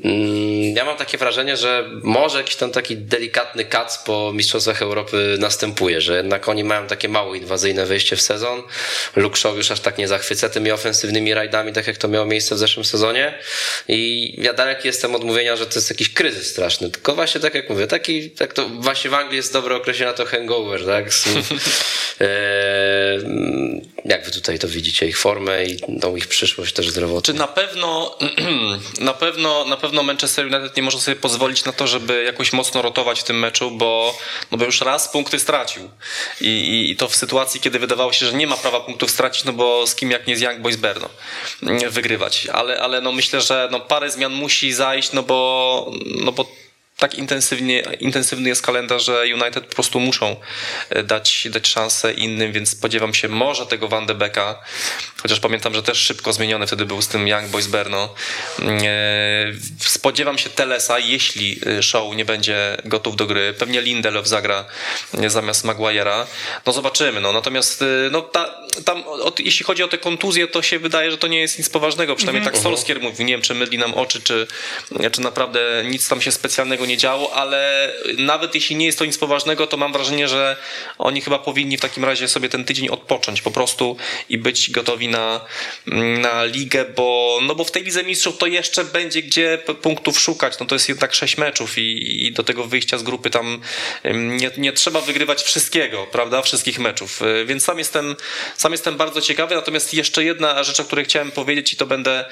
mm, ja mam takie wrażenie, że może jakiś tam taki delikatny kac po Mistrzostwach Europy następuje, że jednak oni mają takie mało inwazyjne wejście w sezon. Luke Shaw już aż tak nie zachwyca tymi ofensywnymi rajdami, tak jak to miało miejsce w zeszłym sezonie. I ja daleki jestem od mówienia, że to jest jakiś kryzys straszny. Tylko właśnie tak jak mówię, taki, tak to właśnie w Anglii jest dobre określenie na to hangover, tak? Eee, jak wy tutaj to widzicie, ich formę i tą ich przyszłość też zdrowotną? Czy na pewno, na pewno, na pewno Manchester United nie może sobie pozwolić na to, żeby jakoś mocno rotować w tym meczu, bo, no bo już raz punkty stracił. I, i, I to w sytuacji, kiedy wydawało się, że nie ma prawa punktów stracić, no bo z kim jak nie z Young Boys Berno wygrywać. Ale, ale no myślę, że no parę zmian musi zajść, no bo, no bo tak intensywnie, intensywny jest kalendarz, że United po prostu muszą e, dać, dać szansę innym, więc spodziewam się może tego Van de Becka, chociaż pamiętam, że też szybko zmieniony wtedy był z tym Young Boys Berno. E, spodziewam się Telesa, jeśli e, Show nie będzie gotów do gry. Pewnie Lindelof zagra zamiast Maguire'a. No zobaczymy. No. Natomiast no, ta, tam, o, jeśli chodzi o te kontuzje, to się wydaje, że to nie jest nic poważnego. Przynajmniej mm -hmm. tak Solskier mówi. Nie wiem, czy mydli nam oczy, czy, czy naprawdę nic tam się specjalnego nie działo, ale nawet jeśli nie jest to nic poważnego, to mam wrażenie, że oni chyba powinni w takim razie sobie ten tydzień odpocząć po prostu i być gotowi na, na ligę, bo, no bo w tej Lidze Mistrzów to jeszcze będzie gdzie punktów szukać. No to jest jednak sześć meczów i, i do tego wyjścia z grupy tam nie, nie trzeba wygrywać wszystkiego, prawda? Wszystkich meczów. Więc sam jestem, sam jestem bardzo ciekawy. Natomiast jeszcze jedna rzecz, o której chciałem powiedzieć i to będę,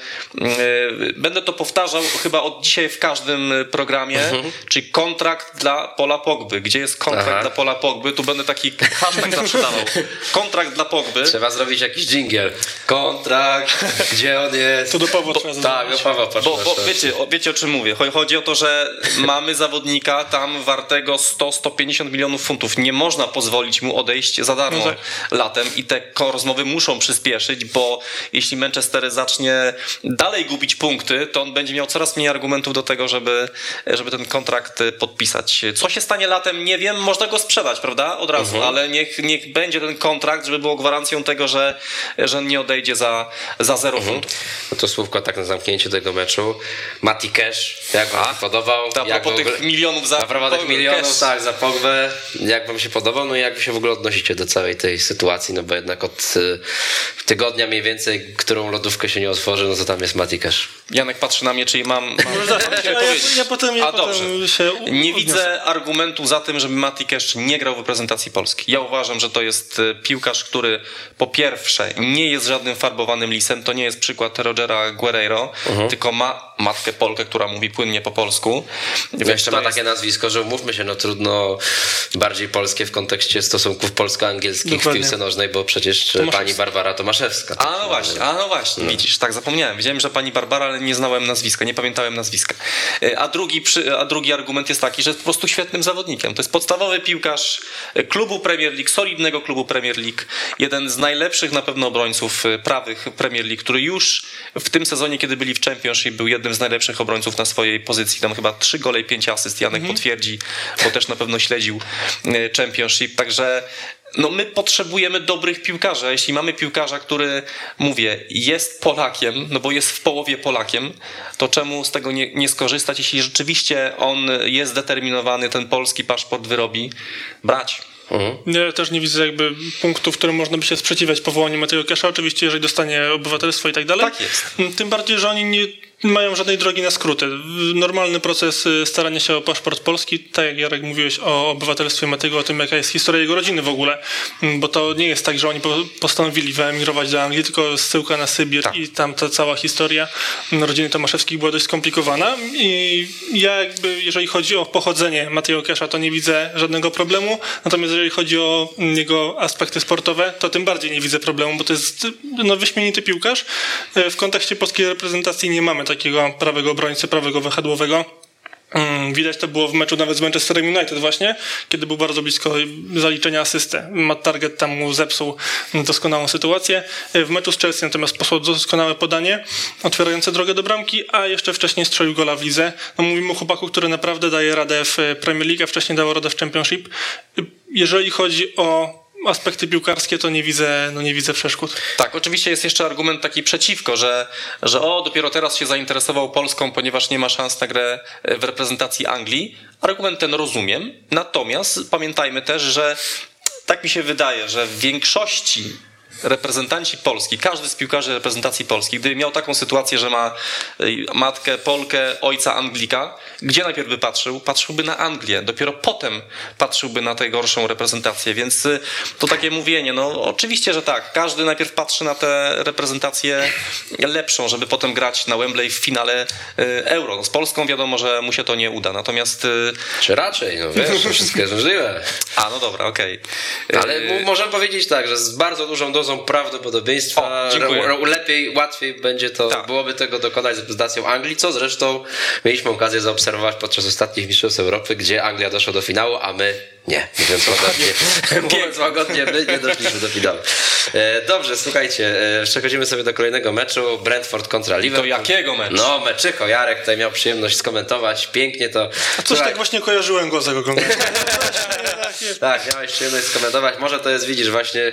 będę to powtarzał chyba od dzisiaj w każdym programie, mhm. Czyli kontrakt dla Pola Pogby. Gdzie jest kontrakt Aha. dla Pola Pogby? Tu będę taki hashtag zawsze dawał. Kontrakt dla Pogby. Trzeba zrobić jakiś dżingiel. Kontrakt, gdzie on jest? To do Pawła trzeba Tak, do Pawła Bo, bo wiecie, o, wiecie o czym mówię. Chodzi o to, że mamy zawodnika tam wartego 100-150 milionów funtów. Nie można pozwolić mu odejść za darmo no tak. latem i te rozmowy muszą przyspieszyć, bo jeśli Manchester zacznie dalej gubić punkty, to on będzie miał coraz mniej argumentów do tego, żeby, żeby ten kontrakt podpisać. Co się stanie latem, nie wiem, można go sprzedać, prawda? Od razu, mhm. ale niech, niech będzie ten kontrakt, żeby było gwarancją tego, że, że nie odejdzie za, za zero mhm. funtów. No to słówko tak na zamknięcie tego meczu. Mati Cash, jak wam się podobał? A jak propos tych milionów za A propos tych milionów, cash. tak, za Pogbę. Jak wam się podobał? No i jak wy się w ogóle odnosicie do całej tej sytuacji? No bo jednak od y, tygodnia mniej więcej, którą lodówkę się nie otworzy, no to tam jest Mati Cash. Janek patrzy na mnie, czyli mam... mam ja, ja, ja, potem, ja A potem dobrze. Się Nie widzę argumentu za tym, żeby Mati Cash nie grał w reprezentacji Polski. Ja uważam, że to jest y, piłkarz, który po pierwsze nie jest żadnym farbowanym lisem. To nie jest przykład Rogera Guerreiro, uh-huh. tylko ma matkę Polkę, która mówi płynnie po polsku. Wiesz, jeszcze ma jest... takie nazwisko, że umówmy się, no trudno bardziej polskie w kontekście stosunków polsko-angielskich Dokładnie. w piłce nożnej, bo przecież pani Barbara Tomaszewska. A no właśnie, a no właśnie, no. widzisz, tak zapomniałem. Wiedziałem, że pani Barbara, ale nie znałem nazwiska, nie pamiętałem nazwiska. Y, a drugi, a drugi argument jest taki, że jest po prostu świetnym zawodnikiem. To jest podstawowy piłkarz klubu Premier League, solidnego klubu Premier League. Jeden z najlepszych na pewno obrońców e, prawych Premier League, który już w tym sezonie, kiedy byli w Championship, był jednym z najlepszych obrońców na swojej pozycji. Tam chyba trzy gole i pięć asyst. Janek mhm. potwierdzi, bo też na pewno śledził e, Championship. Także no my potrzebujemy dobrych piłkarzy. Jeśli mamy piłkarza, który, mówię, jest Polakiem, no bo jest w połowie Polakiem, to czemu z tego nie, nie skorzystać, jeśli rzeczywiście on jest zdeterminowany, ten polski paszport wyrobi, brać. Mhm. Ja też nie widzę jakby punktów, w którym można by się sprzeciwiać powołaniu Mateo Kesza. Oczywiście, jeżeli dostanie obywatelstwo i tak dalej. Tak jest. Tym bardziej, że oni nie mają żadnej drogi na skróty. Normalny proces y, starania się o paszport polski, tak jak Jarek mówiłeś o obywatelstwie Matego, o tym jaka jest historia jego rodziny w ogóle, mm, bo to nie jest tak, że oni postanowili wyemigrować do Anglii, tylko zsyłka na Sybir tak. i tam ta cała historia rodziny Tomaszewskich była dość skomplikowana i ja jakby, jeżeli chodzi o pochodzenie Mateo Kesza, to nie widzę żadnego problemu, natomiast jeżeli chodzi o jego aspekty sportowe, to tym bardziej nie widzę problemu, bo to jest no, wyśmienity piłkarz. Y, w kontekście polskiej reprezentacji nie mamy takiego prawego obrońcy, prawego wahadłowego. Mm, widać to było w meczu nawet z Manchesterem United właśnie, kiedy był bardzo blisko zaliczenia asysty. Matt Target tam mu zepsuł doskonałą sytuację. W meczu z Chelsea natomiast posłał doskonałe podanie, otwierające drogę do bramki, a jeszcze wcześniej strzelił gola w lidze. No mówimy o chłopaku, który naprawdę daje radę w Premier League, a wcześniej dał radę w Championship. Jeżeli chodzi o aspekty piłkarskie, to nie widzę, no nie widzę przeszkód. Tak, oczywiście jest jeszcze argument taki przeciwko, że, że o, dopiero teraz się zainteresował Polską, ponieważ nie ma szans na grę w reprezentacji Anglii. Argument ten rozumiem, natomiast pamiętajmy też, że tak mi się wydaje, że w większości reprezentanci Polski, każdy z piłkarzy reprezentacji Polski, gdyby miał taką sytuację, że ma y, matkę Polkę, ojca Anglika, gdzie najpierw by patrzył? Patrzyłby na Anglię, dopiero potem patrzyłby na tę gorszą reprezentację, więc y, to takie mówienie, no oczywiście, że tak, każdy najpierw patrzy na tę reprezentację lepszą, żeby potem grać na Wembley w finale y, Euro. No, z Polską wiadomo, że mu się to nie uda, natomiast... Czy raczej, no wiesz, wszystko jest możliwe. A, no dobra, okej. Okay. Ale możemy powiedzieć tak, że z bardzo dużą dozą prawdopodobieństwa o, lepiej, łatwiej będzie to, tak. byłoby tego dokonać z reprezentacją Anglii, co zresztą mieliśmy okazję zaobserwować podczas ostatnich Mistrzostw Europy, gdzie Anglia doszła do finału, a my nie, mówiąc łagodnie, mówiąc łagodnie, my nie doszliśmy do finału. E, dobrze, słuchajcie, e, przechodzimy sobie do kolejnego meczu, Brentford kontra Liverpool. To jakiego meczu? No, meczyko, Jarek tutaj miał przyjemność skomentować, pięknie to... A coś tak właśnie kojarzyłem go z tego Tak, miałeś przyjemność skomentować, może to jest, widzisz, właśnie,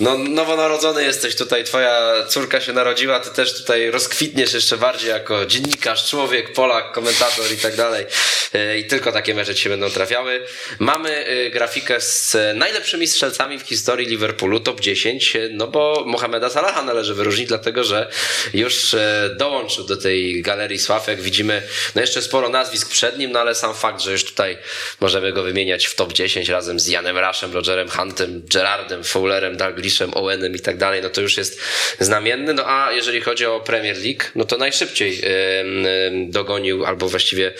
no nowonarodzony jesteś tutaj, twoja córka się narodziła, ty też tutaj rozkwitniesz jeszcze bardziej jako dziennikarz, człowiek, Polak, komentator i tak dalej. E, I tylko takie mecze ci się będą trafiały. Mamy grafikę z najlepszymi strzelcami w historii Liverpoolu, top 10, no bo Mohameda Salaha należy wyróżnić, dlatego że już y, dołączył do tej galerii sław, jak widzimy, no jeszcze sporo nazwisk przed nim, no ale sam fakt, że już tutaj możemy go wymieniać w top 10 razem z Janem Rashem, Rogerem Huntem, Gerardem, Fowlerem, Dalglishem, Owenem i tak dalej, no to już jest znamienny, no a jeżeli chodzi o Premier League, no to najszybciej dogonił, albo właściwie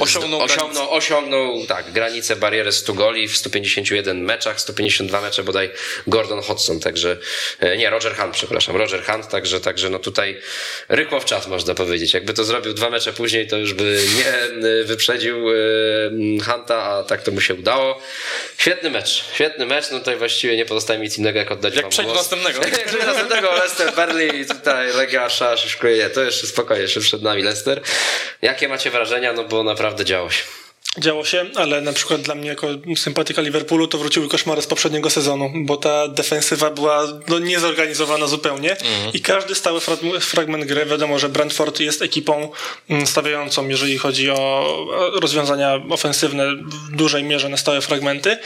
osiągnął, osiągnął, osiągnął tak, granicę bariery 100 goli, goli w 151 meczach, 152 mecze bodaj Gordon Hodgson, także e, nie, Roger Hunt, przepraszam, Roger Hunt, także, także no tutaj rykło w czas można powiedzieć. Jakby to zrobił dwa mecze później, to już by nie e, wyprzedził e, Hunta, a tak to mu się udało. Świetny mecz, świetny mecz, no tutaj właściwie nie pozostaje mi nic innego jak oddać jak wam do następnego. jak przejść następnego, Leicester, Berlin, tutaj Legia Warszawa szyszkuje, to jeszcze spokojnie, jeszcze przed nami Leicester. Jakie macie wrażenia, no bo naprawdę działo się działo się, ale na przykład dla mnie jako sympatyka Liverpoolu to wróciły koszmary z poprzedniego sezonu, bo ta defensywa była no, niezorganizowana zupełnie mhm. i każdy stały fragment gry, wiadomo, że Brentford jest ekipą mm, stawiającą, jeżeli chodzi o rozwiązania ofensywne w dużej mierze na stałe fragmenty,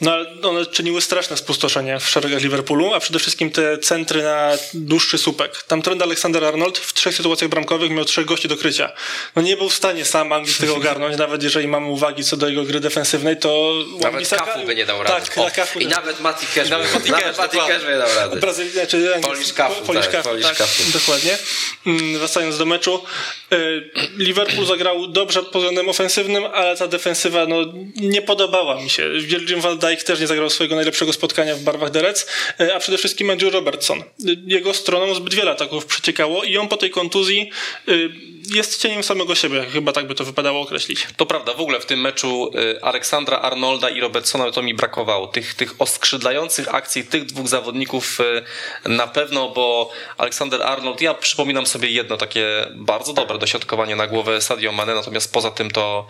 no ale one czyniły straszne spustoszenie w szeregach Liverpoolu, a przede wszystkim te centry na dłuższy słupek. Tam trend Alexander Arnold w trzech sytuacjach bramkowych miał trzech gości do krycia. No nie był w stanie sam Anglii tego ogarnąć, nawet jeżeli mamy uwagi co do jego gry defensywnej, to... Nawet Kafu by nie dał rady. Tak, o, Kafu, I nawet Mati Cash, nawet Mati Cash, Mati Cash by nie dał rady. Brazylia, czy Polish Kafu, Polish tak, Polish tak, dokładnie. Mm, wracając do meczu, y, Liverpool zagrał dobrze pod względem ofensywnym, ale ta defensywa no, nie podobała mi się. Virgil van Dijk też nie zagrał swojego najlepszego spotkania w barwach Reds, y, a przede wszystkim Andrew Robertson. Jego stroną zbyt wiele ataków przeciekało i on po tej kontuzji y, jest cieniem samego siebie, chyba tak by to wypadało określić. To prawda, w ogóle w tym meczu y, Aleksandra Arnolda i Robertsona to mi brakowało. Tych, tych oskrzydlających akcji tych dwóch zawodników y, na pewno, bo Aleksander Arnold, ja przypominam sobie jedno takie bardzo dobre dośrodkowanie na głowę Sadio Mane, natomiast poza tym to,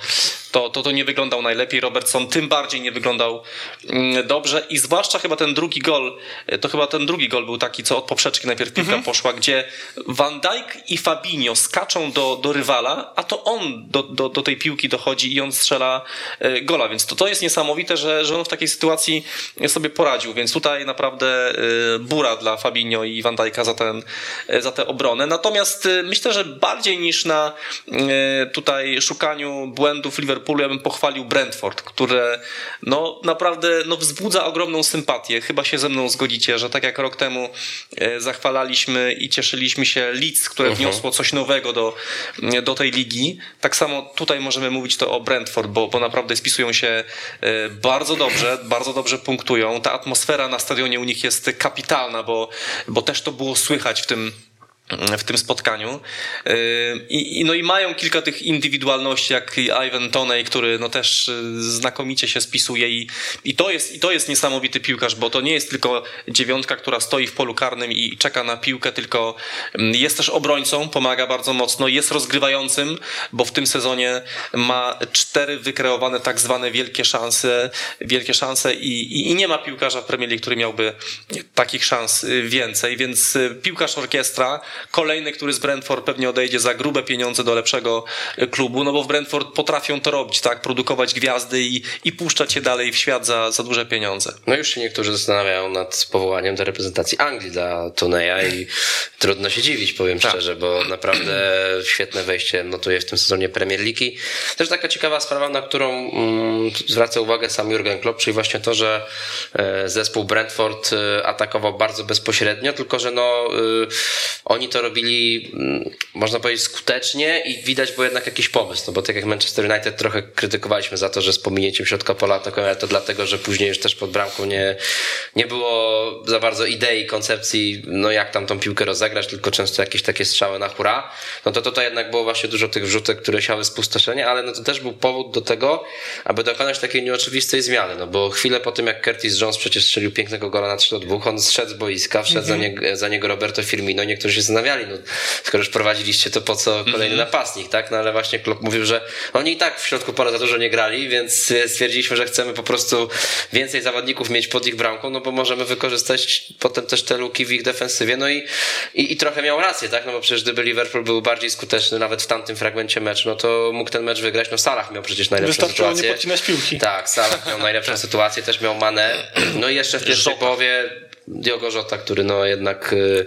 to, to, to nie wyglądał najlepiej. Robertson tym bardziej nie wyglądał mm, dobrze i zwłaszcza chyba ten drugi gol, y, to chyba ten drugi gol był taki, co od poprzeczki najpierw piłka mhm. poszła, gdzie Van Dijk i Fabinho skaczą do do, rywala, a to on do, do, do tej piłki dochodzi i on strzela e, gola, więc to, to jest niesamowite, że, że on w takiej sytuacji sobie poradził, więc tutaj naprawdę e, bura dla Fabinho i Van Dijk'a za, ten, e, za tę obronę. Natomiast myślę, że bardziej niż na tutaj szukaniu błędów Liverpoolu, ja bym pochwalił Brentford, które no naprawdę no, wzbudza ogromną sympatię. Chyba się ze mną zgodzicie, że tak jak rok temu zachwalaliśmy i cieszyliśmy się Leeds, które -huh. wniosło coś nowego do, do tej ligi. Tak samo tutaj możemy mówić to o Brentford, bo, bo naprawdę spisują się e, bardzo dobrze, bardzo dobrze punktują. Ta atmosfera na stadionie u nich jest kapitalna, bo, bo też to było słychać w tym w tym spotkaniu. Yy, I, no i mają kilka tych indywidualności, jak Ivan Toney, który no też yy, znakomicie się spisuje i, i, to jest, i to jest niesamowity piłkarz, bo to nie jest tylko dziewiątka, która stoi w polu karnym i czeka na piłkę, tylko mm, jest też obrońcą, pomaga bardzo mocno, jest rozgrywającym, bo w tym sezonie ma cztery wykreowane tak zwane wielkie szanse, wielkie szanse i, i, i nie ma piłkarza w Premier League, który miałby takich szans yy, więcej, więc piłkarz orkiestra Kolejny, który z Brentford pewnie odejdzie za grube pieniądze do lepszego e, klubu, no bo w Brentford potrafią to robić, tak? Produkować gwiazdy i, i puszczać je dalej w świat za, za duże pieniądze. No już się niektórzy zastanawiają nad powołaniem do reprezentacji Anglii dla Toneja i trudno się dziwić, powiem Tak. szczerze, bo naprawdę świetne wejście notuje w tym sezonie Premier League. Też taka ciekawa sprawa, na którą mm, zwraca uwagę sam Jurgen Klopp, czyli właśnie to, że e, zespół Brentford e, atakował bardzo bezpośrednio, tylko że no y, oni to robili, mm, można powiedzieć, skutecznie i widać było jednak jakiś pomysł, no bo tak jak Manchester United trochę krytykowaliśmy za to, że z pominięciem środka pola atakują, ale to dlatego, że później już też pod bramką nie, nie było za bardzo idei, koncepcji, no jak tam tą piłkę rozegrać, tylko często jakieś takie strzały na hura, no to tutaj jednak było właśnie dużo tych wrzutek, które siały spustoszenie, ale no to też był powód do tego, aby dokonać takiej nieoczywistej zmiany, no bo chwilę po tym jak Curtis Jones przecież strzelił pięknego gola na 3 do 2, on zszedł z boiska, wszedł za, nie, za niego Roberto Firmino, niektórzy się zastanawiali, no skoro już prowadziliście, to po co kolejny napastnik, tak? No ale właśnie Klopp mówił, że oni i tak w środku pola za dużo nie grali, więc stwierdziliśmy, że chcemy po prostu więcej zawodników mieć pod ich bramką, no bo możemy wykorzystać potem też te luki w ich defensywie, no i, i, i trochę miał rację, tak? No bo przecież gdyby Liverpool był bardziej skuteczny nawet w tamtym fragmencie meczu, no to mógł ten mecz wygrać, no Salah miał przecież najlepszą Wystarczyło nie sytuację. podcinać piłki. Tak, Salah miał najlepszą sytuację, też miał Manę. No i jeszcze w pierwszej połowie Diogo Jota, który no jednak y,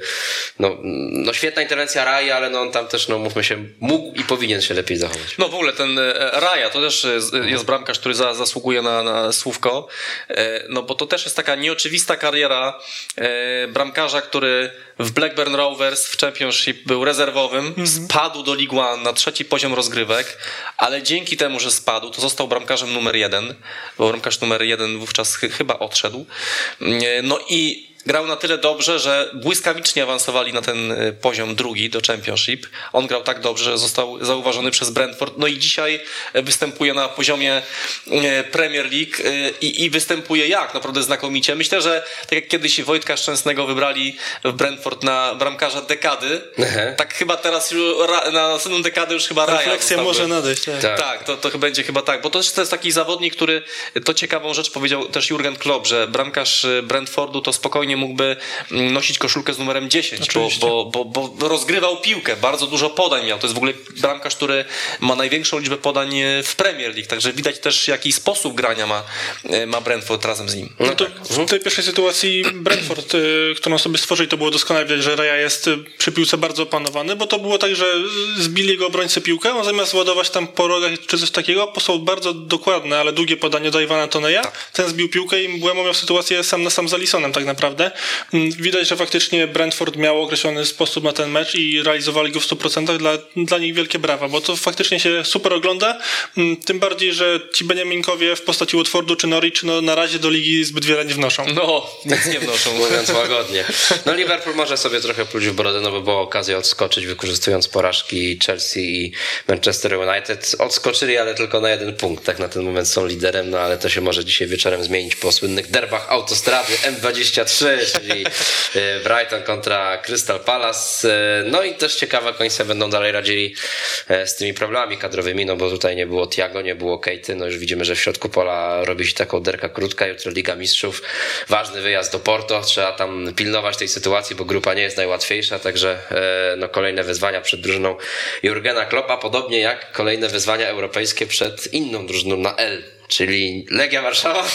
no, no świetna interwencja Rai, ale no on tam też, no mówmy się, mógł i powinien się lepiej zachować. No w ogóle ten e, Raja to też jest, bramkarz, który za, zasługuje na, na słówko, E, no bo to też jest taka nieoczywista kariera e, bramkarza, który w Blackburn Rovers w Championship był rezerwowym, spadł do League One na trzeci poziom rozgrywek, ale dzięki temu, że spadł, to został bramkarzem numer jeden, bo bramkarz numer jeden wówczas chy- chyba odszedł. No i grał na tyle dobrze, że błyskawicznie awansowali na ten y, poziom drugi do Championship. On grał tak dobrze, że został zauważony przez Brentford. No i dzisiaj y, występuje na poziomie y, Premier League i, i występuje jak? Naprawdę znakomicie. Myślę, że tak jak kiedyś Wojtka Szczęsnego wybrali w Brentford na bramkarza dekady, Aha. tak chyba teraz już na następną dekadę już chyba Refleksja zostałby. może nadejść. Tak. Tak. Tak, to, to będzie chyba tak, bo to, też- to jest taki zawodnik, który to ciekawą rzecz powiedział też Jurgen Klopp, że bramkarz Brentfordu to spokojnie mógłby mm, nosić koszulkę z numerem 10, bo, bo, bo, bo rozgrywał piłkę, bardzo dużo podań miał. To jest w ogóle bramkarz, który ma największą liczbę podań y, w Premier League, także widać też jaki sposób grania ma, y, ma Brentford razem z nim. No to w tej pierwszej sytuacji Brentford, y, którą sobie stworzyli, to było doskonale widać, że Raja jest przy piłce bardzo opanowany, bo to było tak, że zbili jego obrońcy piłkę, on zamiast ładować tam po rogach czy coś takiego, posłał bardzo dokładne, ale długie podanie do Iwana Toneja, ten zbił piłkę i Błemo miał sytuację sam na sam z Alisonem tak naprawdę. Mm, Widać, że faktycznie Brentford miał określony sposób na ten mecz i realizowali go w 100%. Dla, dla nich wielkie brawa, bo to faktycznie się super ogląda, Mm, tym bardziej, że ci Beniaminkowie w postaci Watfordu czy Norwich no, na razie do ligi zbyt wiele nie wnoszą. No, nic nie wnoszą. Mówiąc łagodnie. No Liverpool może sobie trochę pluć w brodę, no bo była okazja odskoczyć, wykorzystując porażki Chelsea i Manchester United. Odskoczyli, ale tylko na jeden punkt. Tak na ten moment są liderem, no ale to się może dzisiaj wieczorem zmienić po słynnych derbach autostrady M23, czyli e, Brighton kontra Crystal Palace. E, No i też ciekawe, jak oni sobie będą dalej radzili e, z tymi problemami kadrowymi, no bo tutaj nie było Tiago, nie było Kejty, no już widzimy, że w środku pola robi się taką derka krótka, jutro Liga Mistrzów, ważny wyjazd do Porto, trzeba tam pilnować tej sytuacji, bo grupa nie jest najłatwiejsza, także no, kolejne wyzwania przed drużyną Jurgena Kloppa, podobnie jak kolejne wyzwania europejskie przed inną drużyną na L. Czyli Legia Warszawa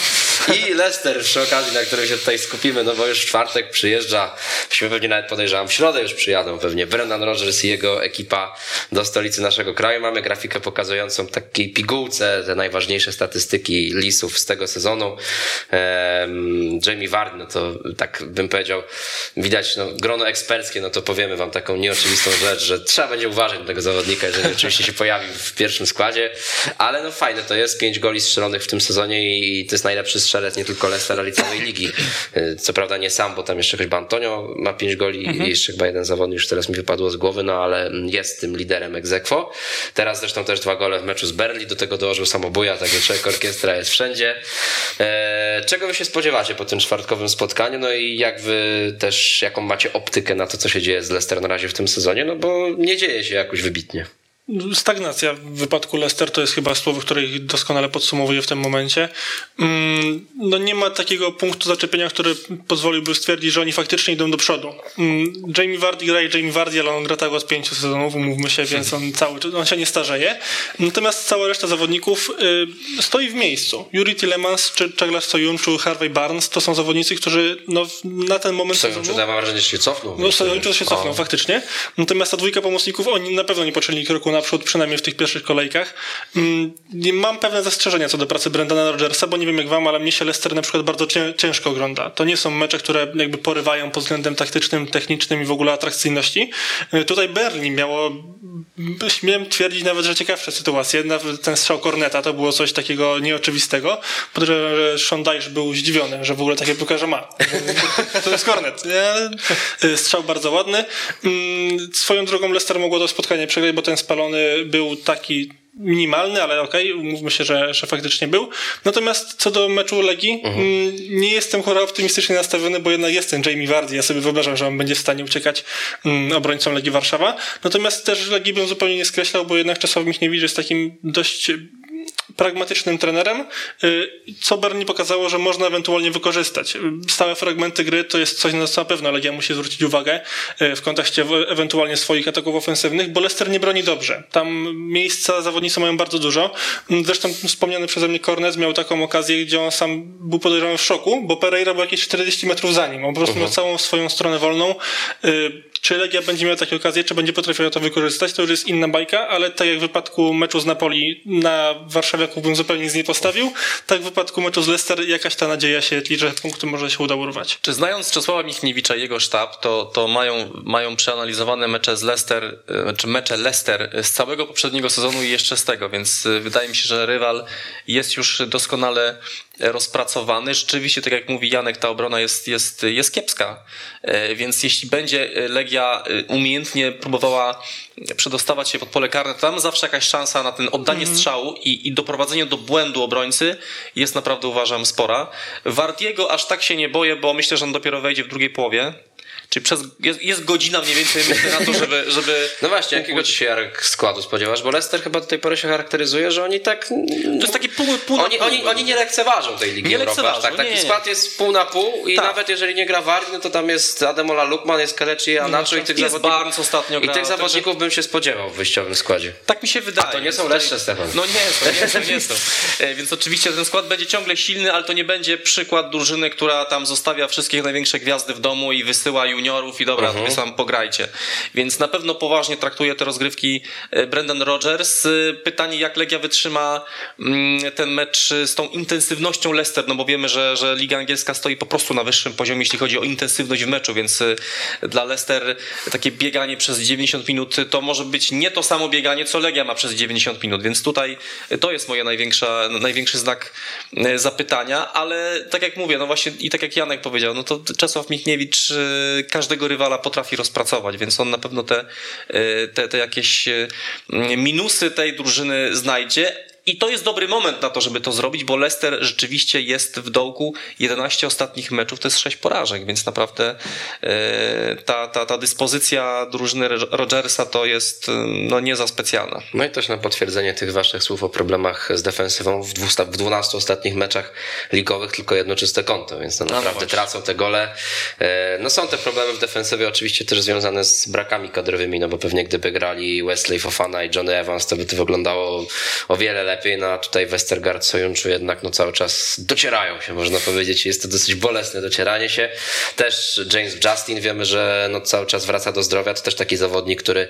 i Leicester przy okazji, na którym się tutaj skupimy, no bo już w czwartek przyjeżdża, myśmy pewnie nawet podejrzewam, w środę już przyjadą pewnie Brendan Rodgers i jego ekipa do stolicy naszego kraju. Mamy grafikę pokazującą takiej pigułce te najważniejsze statystyki lisów z tego sezonu. Ehm, Jamie Vardy, no to tak bym powiedział, widać no, grono eksperckie, no to powiemy wam taką nieoczywistą rzecz, że trzeba będzie uważać na tego zawodnika, jeżeli oczywiście się pojawi w pierwszym składzie, ale no fajne to jest, pięć goli strzelonych w tym sezonie i to jest najlepszy strzelec nie tylko Leicester, ale i całej ligi. E, Co prawda nie sam, bo tam jeszcze chyba Antonio ma pięć goli i jeszcze chyba jeden zawodnik już teraz mi wypadło z głowy, no ale jest tym liderem ex aequo. Teraz zresztą też dwa gole w meczu z Berli, do tego dołożył samobuja, także człowiek orkiestra jest wszędzie. E, Czego wy się spodziewacie po tym czwartkowym spotkaniu? No i jak wy też, jaką macie optykę na to, co się dzieje z Leicester na razie w tym sezonie? No bo nie dzieje się jakoś wybitnie. Stagnacja w wypadku Leicester to jest chyba słowo, które ich doskonale podsumowuje w tym momencie. Mm, no nie ma takiego punktu zaczepienia, który pozwoliłby stwierdzić, że oni faktycznie idą do przodu. Mm, Jamie Vardy gra i Jamie Vardy, ale on gra tak od pięciu sezonów, umówmy się, więc on cały on się nie starzeje. Natomiast cała reszta zawodników y, stoi w miejscu. Yuri Tillemans, czy Douglas Soyuncu, Harvey Barnes to są zawodnicy, którzy no, na ten moment Soyuncu sezonu... mam wrażenie, że się cofnął. No Soyuncu się cofnął, faktycznie. Natomiast ta dwójka pomocników, oni na pewno nie poczęli kroku naprzód, przynajmniej w tych pierwszych kolejkach. Mm, mam pewne zastrzeżenia co do pracy Brendana Rodgersa, bo nie wiem jak wam, ale mnie się Leicester na przykład bardzo ciężko ogląda. To nie są mecze, które jakby porywają pod względem taktycznym, technicznym i w ogóle atrakcyjności. Y, tutaj Berlin miało, śmiem twierdzić nawet, że ciekawsze sytuacje. Nawet ten strzał Korneta to było coś takiego nieoczywistego. Podejrzewam, że Dyche był zdziwiony, że w ogóle takie piłkarze ma. to jest Kornet. Nie? Strzał bardzo ładny. Mm, swoją drogą Leicester mogło to spotkanie przegrać, bo ten spalony był taki minimalny, ale okej, okay, umówmy się, że, że faktycznie był. Natomiast co do meczu Legii, mhm. nie jestem chora optymistycznie nastawiony, bo jednak jest ten Jamie Vardy. Ja sobie wyobrażam, że on będzie w stanie uciekać mm, obrońcą Legii Warszawa. Natomiast też Legii bym zupełnie nie skreślał, bo jednak Czesław Michniewicz jest takim dość pragmatycznym trenerem, y, co Berni pokazało, że można ewentualnie wykorzystać. Stałe fragmenty gry to jest coś, na co na pewno Legia musi zwrócić uwagę y, w kontekście ewentualnie swoich ataków ofensywnych, bo Leicester nie broni dobrze. Tam miejsca zawodnicy mają bardzo dużo. Zresztą wspomniany przeze mnie Cornez miał taką okazję, gdzie on sam był podejrzany w szoku, bo Pereira był jakieś 40 metrów za nim. On po prostu miał całą swoją stronę wolną. Czy Legia będzie miała takie okazje, czy będzie potrafiła to wykorzystać, to już jest inna bajka, ale tak jak w wypadku meczu z Napoli na Warszawiaków bym zupełnie z nie postawił, tak w wypadku meczu z Leicester jakaś ta nadzieja się tli, że punkty może się uda urwać. Czy znając Czesława Michniewicza i jego sztab, to, to mają, mają przeanalizowane mecze z Leicester, e, czy mecze Leicester z całego poprzedniego sezonu i jeszcze z tego, więc e, wydaje mi się, że rywal jest już doskonale rozpracowany. Rzeczywiście, tak jak mówi Janek, ta obrona jest, jest, jest kiepska. E, więc jeśli będzie Legia e, umiejętnie próbowała przedostawać się pod pole karne, to tam zawsze jakaś szansa na ten oddanie mm -hmm. strzału i, i doprowadzenie do błędu obrońcy jest naprawdę uważam spora. Wardiego aż tak się nie boję, bo myślę, że on dopiero wejdzie w drugiej połowie. Czyli przez, jest, jest, godzina mniej więcej myślę na to, żeby... żeby no właśnie, jakiego ci się Jarek składu spodziewasz? Bo Leicester chyba do tej pory się charakteryzuje, że oni tak... To jest takie pół, pół oni, pół. Oni, oni nie lekceważą tej Ligi nie Europy. Tak, taki nie. skład jest pół na pół i tak. nawet jeżeli nie gra Wardy, no to tam jest Ademola Lukman, jest Kelechi, Anacho i tych jest zawodników... Ostatnio I tych zawodników bym się spodziewał w wyjściowym składzie. Tak mi się wydaje. A to nie są lepsze, Stefan. No nie są, nie są, nie są. E, więc oczywiście ten skład będzie ciągle silny, ale to nie będzie przykład drużyny, która tam zostawia wszystkich największe gwiazdy w domu i wysyła juniorów i dobra, wy sam pograjcie. Więc na pewno poważnie traktuje te rozgrywki e, Brendan Rodgers. E, pytanie, jak Legia wytrzyma mm, ten mecz z tą intensywnością Leicester, no bo wiemy, że, że Liga Angielska stoi po prostu na wyższym poziomie, jeśli chodzi o intensywność w meczu, więc e, dla Leicester takie bieganie przez 90 minut to może być nie to samo bieganie, co Legia ma przez 90 minut, więc tutaj to jest moje największa, największy znak zapytania, ale tak jak mówię, no właśnie i tak jak Janek powiedział, no to Czesław Michniewicz każdego rywala potrafi rozpracować, więc on na pewno te, e, te, te jakieś e, minusy tej drużyny znajdzie, i to jest dobry moment na to, żeby to zrobić, bo Leicester rzeczywiście jest w dołku 11 ostatnich meczów, to jest 6 porażek, więc naprawdę e, ta, ta, ta dyspozycja drużyny Rogersa to jest no, nie za specjalna. No i też na potwierdzenie tych waszych słów o problemach z defensywą w, w 12 ostatnich meczach ligowych tylko jedno czyste konto, więc no, no naprawdę no tracą te gole. E, no są te problemy w defensywie oczywiście też związane z brakami kadrowymi, no bo pewnie gdyby grali Wesley Fofana i Johnny Evans, to by to wyglądało o wiele lepiej lepiej, no a tutaj Westergaard, Sojunczu jednak no cały czas docierają się, można powiedzieć. Jest to dosyć bolesne docieranie się. Też James Justin wiemy, że no cały czas wraca do zdrowia. To też taki zawodnik, który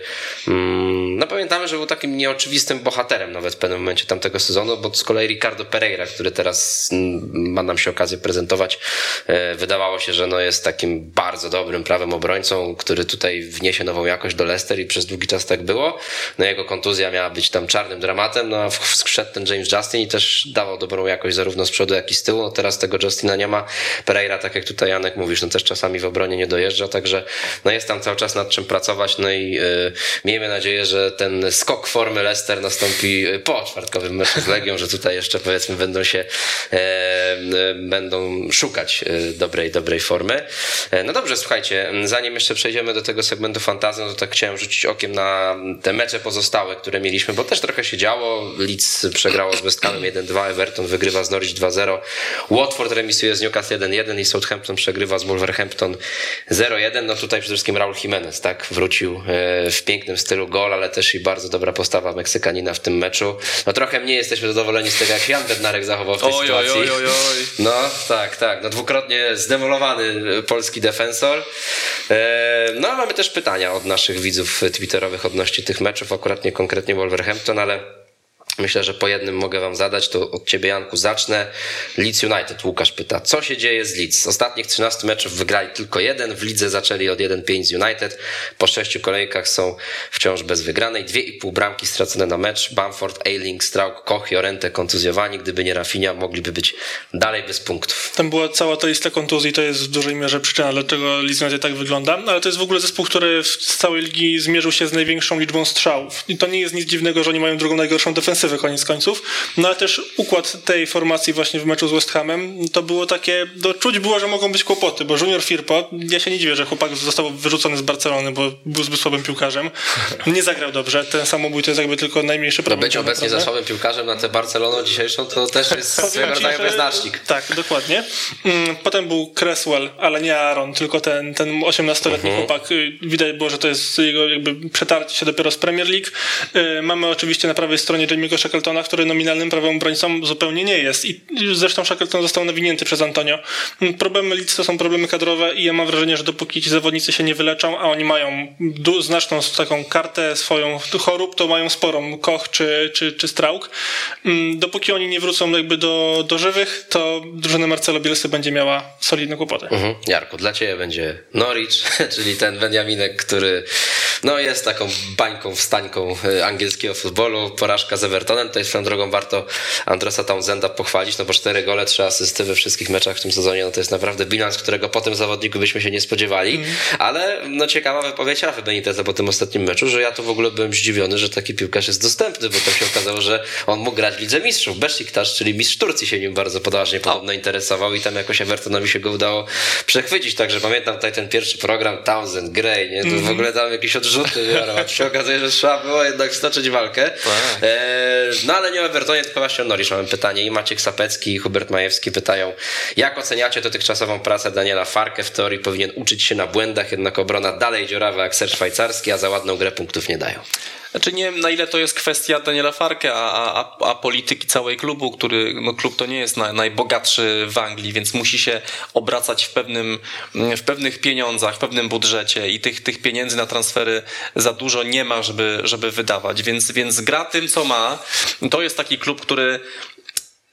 mm, no pamiętamy, że był takim nieoczywistym bohaterem nawet w pewnym momencie tamtego sezonu, bo z kolei Ricardo Pereira, który teraz mm, ma nam się okazję prezentować, e, wydawało się, że no jest takim bardzo dobrym prawym obrońcą, który tutaj wniesie nową jakość do Leicester i przez długi czas tak było. No jego kontuzja miała być tam czarnym dramatem, no a w, w wszedł ten James Justin i też dawał dobrą jakość zarówno z przodu, jak i z tyłu. No teraz tego Justina nie ma. Pereira, tak jak tutaj Janek mówisz, no też czasami w obronie nie dojeżdża, także no jest tam cały czas nad czym pracować, no i y, miejmy nadzieję, że ten skok formy Leicester nastąpi po czwartkowym meczu z Legią, że tutaj jeszcze powiedzmy będą się e, e, będą szukać e, dobrej, dobrej formy. No dobrze, słuchajcie, zanim jeszcze przejdziemy do tego segmentu fantazji, no to tak chciałem rzucić okiem na te mecze pozostałe, które mieliśmy, bo też trochę się działo. Leeds przegrało z West Hamem 1-2, Everton wygrywa z Norwich 2-0, Watford remisuje z Newcastle 1-1 i Southampton przegrywa z Wolverhampton 0-1. No tutaj przede wszystkim Raul Jimenez, tak, wrócił w pięknym stylu gol, ale też i bardzo dobra postawa Meksykanina w tym meczu. No trochę mniej jesteśmy zadowoleni z tego, jak Jan Bednarek zachował w tej oj, sytuacji. Oj, oj, oj. No tak, tak. No, dwukrotnie zdemolowany polski defensor. E, no a mamy też pytania od naszych widzów twitterowych odnośnie tych meczów, akurat nie konkretnie Wolverhampton, ale Myślę, że po jednym mogę wam zadać, to od ciebie Janku zacznę. Leeds United, Łukasz pyta, co się dzieje z Leeds? Z ostatnich 13 meczów wygrali tylko jeden, w lidze zaczęli od 1-5 z United, po sześciu kolejkach są wciąż bez wygranej, dwie i pół bramki stracone na mecz, Bamford, Eiling, Strauk, Koch, Jorente kontuzjowani, gdyby nie Rafinha mogliby być dalej bez punktów. Tam była cała ta lista kontuzji, to jest w dużej mierze przyczyna, dlaczego Leeds United tak wygląda, ale to jest w ogóle zespół, który z całej ligi zmierzył się z największą liczbą strzałów i to nie jest nic dziwnego, że oni mają drugą najgorszą defensywę defensywy koniec końców. No ale też układ tej formacji właśnie w meczu z West Hamem to było takie, do czuć było, że mogą być kłopoty, bo Junior Firpo, ja się nie dziwię, że chłopak został wyrzucony z Barcelony, bo był zbyt słabym piłkarzem. Nie zagrał dobrze. Ten samobój to jest jakby tylko najmniejszy problem. No być obecnie za słabym piłkarzem na tę Barceloną dzisiejszą to też jest swego rodzaju wyznacznik. Tak, dokładnie. Mm, potem był Cresswell, ale nie Aaron, tylko ten, ten 18-letni uh-huh. chłopak. Widać było, że to jest jego jakby przetarcie się dopiero z Premier League. Y, mamy oczywiście na prawej stronie Jamie'ego Shackletona, który nominalnym prawym obrońcą zupełnie nie jest. I zresztą Shackleton został nawinięty przez Antonio. Problemy Leeds to są problemy kadrowe i ja mam wrażenie, że dopóki ci zawodnicy się nie wyleczą, a oni mają znaczną taką kartę swoją chorób, to mają sporą, Koch czy, czy, czy Strauk. Dopóki oni nie wrócą jakby do, do żywych, to drużyna Marcelo Bielsy będzie miała solidne kłopoty. Mhm. Jarku, dla ciebie będzie Norwich, czyli ten Benjaminek, który no, jest taką bańką, wstańką e, angielskiego futbolu. Porażka z Evertonem, to jest swoją drogą warto Andresa Townsenda pochwalić, no bo cztery gole, trzy asysty we wszystkich meczach w tym sezonie, no to jest naprawdę bilans, którego po tym zawodniku byśmy się nie spodziewali, mm. ale no ciekawa wypowiedź Rafy Beniteza po tym ostatnim meczu, że ja to w ogóle byłem zdziwiony, że taki piłkarz jest dostępny, bo to się okazało, że on mógł grać w Lidze Mistrzów. Besiktas, czyli mistrz Turcji się nim bardzo poważnie podobno interesował i tam jakoś Evertonowi się go udało przechwycić, także pamiętam tutaj ten pierwszy program Townsend, Gray, nie? Mm. w ogóle tam jakieś odrzuty biorą, a się okazuje, że trzeba było jednak stoczyć walkę. Tak. E, no ale nie o Evertonie, tylko właśnie o Norwich mamy pytanie. I Maciek Sapecki i Hubert Majewski pytają, jak oceniacie dotychczasową pracę Daniela Farke? W teorii powinien uczyć się na błędach, jednak obrona dalej dziurawa jak ser szwajcarski, a za ładną grę punktów nie dają. Znaczy nie wiem na ile to jest kwestia Daniela Farke, a, a, a polityki całej klubu, który, no klub to nie jest na, najbogatszy w Anglii, więc musi się obracać w, pewnym, w pewnych pieniądzach, w pewnym budżecie i tych, tych pieniędzy na transfery za dużo nie ma, żeby, żeby wydawać, więc, więc gra tym, co ma. To jest taki klub, który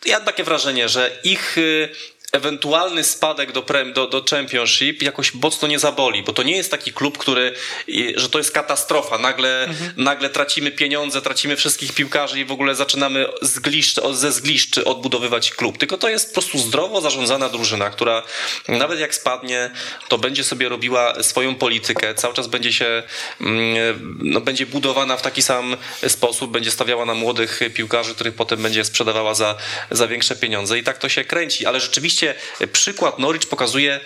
ja mam takie wrażenie, że ich y, ewentualny spadek do, do, do Championship jakoś mocno nie zaboli, bo to nie jest taki klub, który, że to jest katastrofa. Nagle, mhm. nagle tracimy pieniądze, tracimy wszystkich piłkarzy i w ogóle zaczynamy z gliszcz, ze zgliszcz odbudowywać klub. Tylko to jest po prostu zdrowo zarządzana drużyna, która nawet jak spadnie, to będzie sobie robiła swoją politykę, cały czas będzie się, mm, no, będzie budowana w taki sam sposób, będzie stawiała na młodych piłkarzy, których potem będzie sprzedawała za, za większe pieniądze i tak to się kręci, ale rzeczywiście rzeczywiście przykład Norwich pokazuje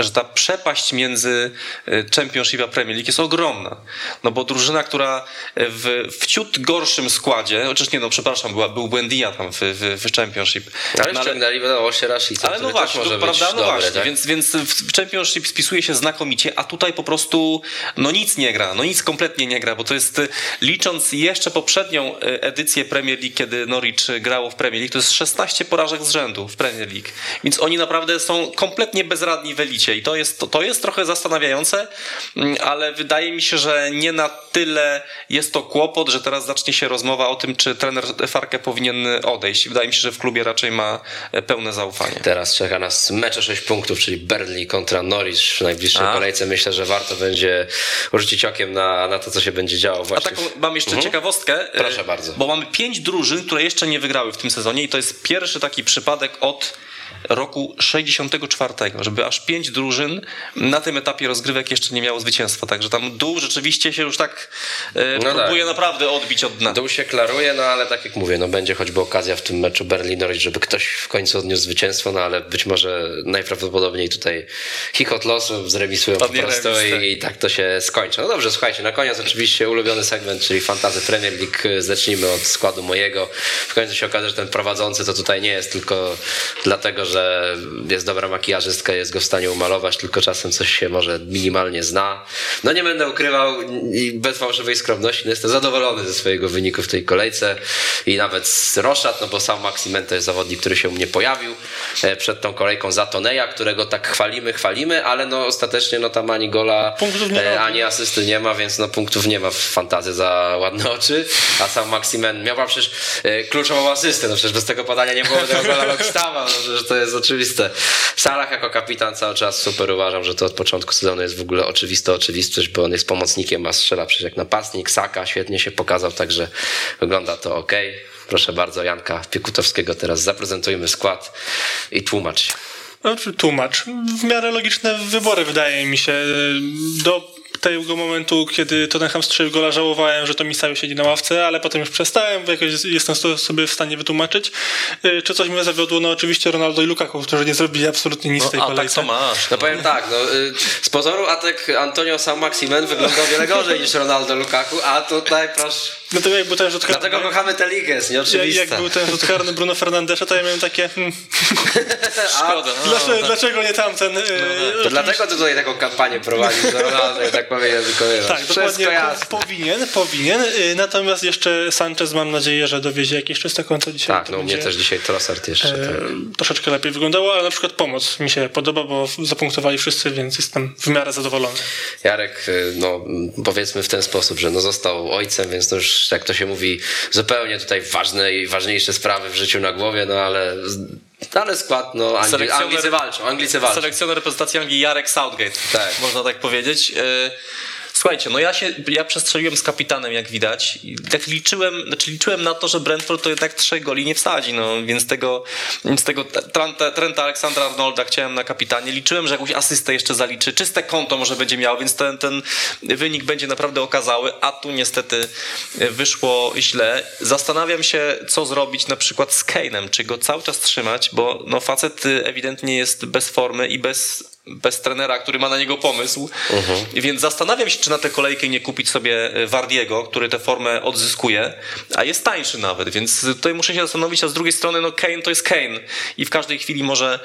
że ta przepaść między e, Championship a Premier League jest ogromna. No bo drużyna, która w, w ciut gorszym składzie, chociaż nie no, przepraszam, była, był Buendia tam w, w, w Championship. Ale no, ściągnęli wiadomo się Rashica, Ale no właśnie, to prawda, no dobre, właśnie, tak? więc, więc w Championship spisuje się znakomicie, a tutaj po prostu no nic nie gra, no nic kompletnie nie gra, bo to jest, licząc jeszcze poprzednią edycję Premier League, kiedy Norwich grało w Premier League, to jest 16 porażek z rzędu w Premier League, więc oni naprawdę są kompletnie bezradni spadli w elicie i to jest, to, to jest trochę zastanawiające, mm, ale wydaje mi się, że nie na tyle jest to kłopot, że teraz zacznie się rozmowa o tym, czy trener Farke powinien odejść. Wydaje mi się, że w klubie raczej ma e, pełne zaufanie. Teraz czeka nas mecz o 6 punktów, czyli Burnley kontra Norwich w najbliższej A. kolejce. Myślę, że warto będzie rzucić okiem na, na to, co się będzie działo A właśnie. taką w- mam jeszcze Mhm. ciekawostkę. e, Proszę bardzo. Bo mamy pięć drużyn, które jeszcze nie wygrały w tym sezonie i to jest pierwszy taki przypadek od roku 64, żeby aż pięć drużyn na tym etapie rozgrywek jeszcze nie miało zwycięstwa. Także tam dół rzeczywiście się już tak e, No próbuje tak. naprawdę odbić od dna. Dół się klaruje, no ale tak jak mówię, no będzie choćby okazja w tym meczu Berlin-Norwich, żeby ktoś w końcu odniósł zwycięstwo, no ale być może najprawdopodobniej tutaj chichot losu zremisują po prostu remis, tak. i, i tak to się skończy. No dobrze, słuchajcie, na koniec oczywiście ulubiony segment, czyli Fantazy Premier League. Zacznijmy od składu mojego. W końcu się okaże, że ten prowadzący to tutaj nie jest tylko dlatego, że jest dobra makijażystka, jest go w stanie umalować, tylko czasem coś się może minimalnie zna. No nie będę ukrywał i bez fałszywej skromności, no jestem zadowolony ze swojego wyniku w tej kolejce i nawet z Roszat, no bo sam Maximen to jest zawodnik, który się u mnie pojawił e, przed tą kolejką za Toneja, którego tak chwalimy, chwalimy, ale no ostatecznie no tam ani gola, e, ani asysty nie ma, więc no punktów nie ma w fantazy za ładne oczy, a sam Maximen miał przecież e, kluczową asystę, no przecież bez tego podania nie było tego gola Lockstawa, no przecież to jest oczywiste. Salah jako kapitan cały czas super uważam, że to od początku sezonu jest w ogóle oczywista oczywistość, bo on jest pomocnikiem, a strzela przecież jak napastnik, Saka świetnie się pokazał, także wygląda to ok. Proszę bardzo, Janka Piekutowskiego teraz zaprezentujmy skład i tłumacz. No, tłumacz. W miarę logiczne wybory wydaje mi się. Do tego momentu, kiedy Tottenham strzelił gola, żałowałem, że to Misajo siedzi na ławce, ale potem już przestałem, bo jakoś jestem to sobie w stanie wytłumaczyć. Y, Czy coś mnie zawiodło? No oczywiście Ronaldo i Lukaku, którzy nie zrobili absolutnie nic w tej No, a tak kolejce. to masz. No powiem tak, no, y, z pozoru atak Antonio San Maximen wyglądał wiele gorzej niż Ronaldo Lukaku, a tutaj proszę. Dlatego jak był ten rzut karny, Dlatego kochamy tę ligę, jest jak, nieoczywista. jak był ten rzut karny Bruno Fernandesza, to ja miałem takie, hmm, Szkoda. No, dlaczego, tak. dlaczego nie tamten? Y, To dlatego ty tutaj taką kampanię prowadzisz za Ronaldo i tak powinien wykonywać. Tak, Wszystko dokładnie jasne. po, powinien, powinien. Y, Natomiast jeszcze Sanchez mam nadzieję, że dowiezie jakieś czyste konto dzisiaj. Tak, no u mnie też dzisiaj Trossard jeszcze. e, tak. troszeczkę lepiej wyglądało, ale na przykład pomoc mi się podoba, bo zapunktowali wszyscy, więc jestem w miarę zadowolony. Jarek, y, no powiedzmy w ten sposób, że no został ojcem, więc to już, jak to się mówi, zupełnie tutaj ważne i ważniejsze sprawy w życiu na głowie, no ale, ale skład, no Angli, Selekcjoner- Anglicy walczą, Anglicy walczą. Selekcjoner reprezentacji Anglii Jarek Southgate, Tak. można tak powiedzieć. Słuchajcie, no ja się, ja przestrzeliłem z kapitanem, jak widać. I tak liczyłem, znaczy liczyłem na to, że Brentford to jednak trzech goli nie wsadzi, no więc tego, z tego Trenta, Trenta Aleksandra Arnolda chciałem na kapitanie. Liczyłem, że jakąś asystę jeszcze zaliczy, czyste konto może będzie miał, więc ten, ten wynik będzie naprawdę okazały, a tu niestety wyszło źle. Zastanawiam się, co zrobić na przykład z Kane'em, czy go cały czas trzymać, bo no facet ewidentnie jest bez formy i bez bez trenera, który ma na niego pomysł. Więc zastanawiam się, czy na tę kolejkę nie kupić sobie Wardiego, który tę formę odzyskuje, a jest tańszy nawet, więc tutaj muszę się zastanowić, a z drugiej strony no Kane to jest Kane i w każdej chwili może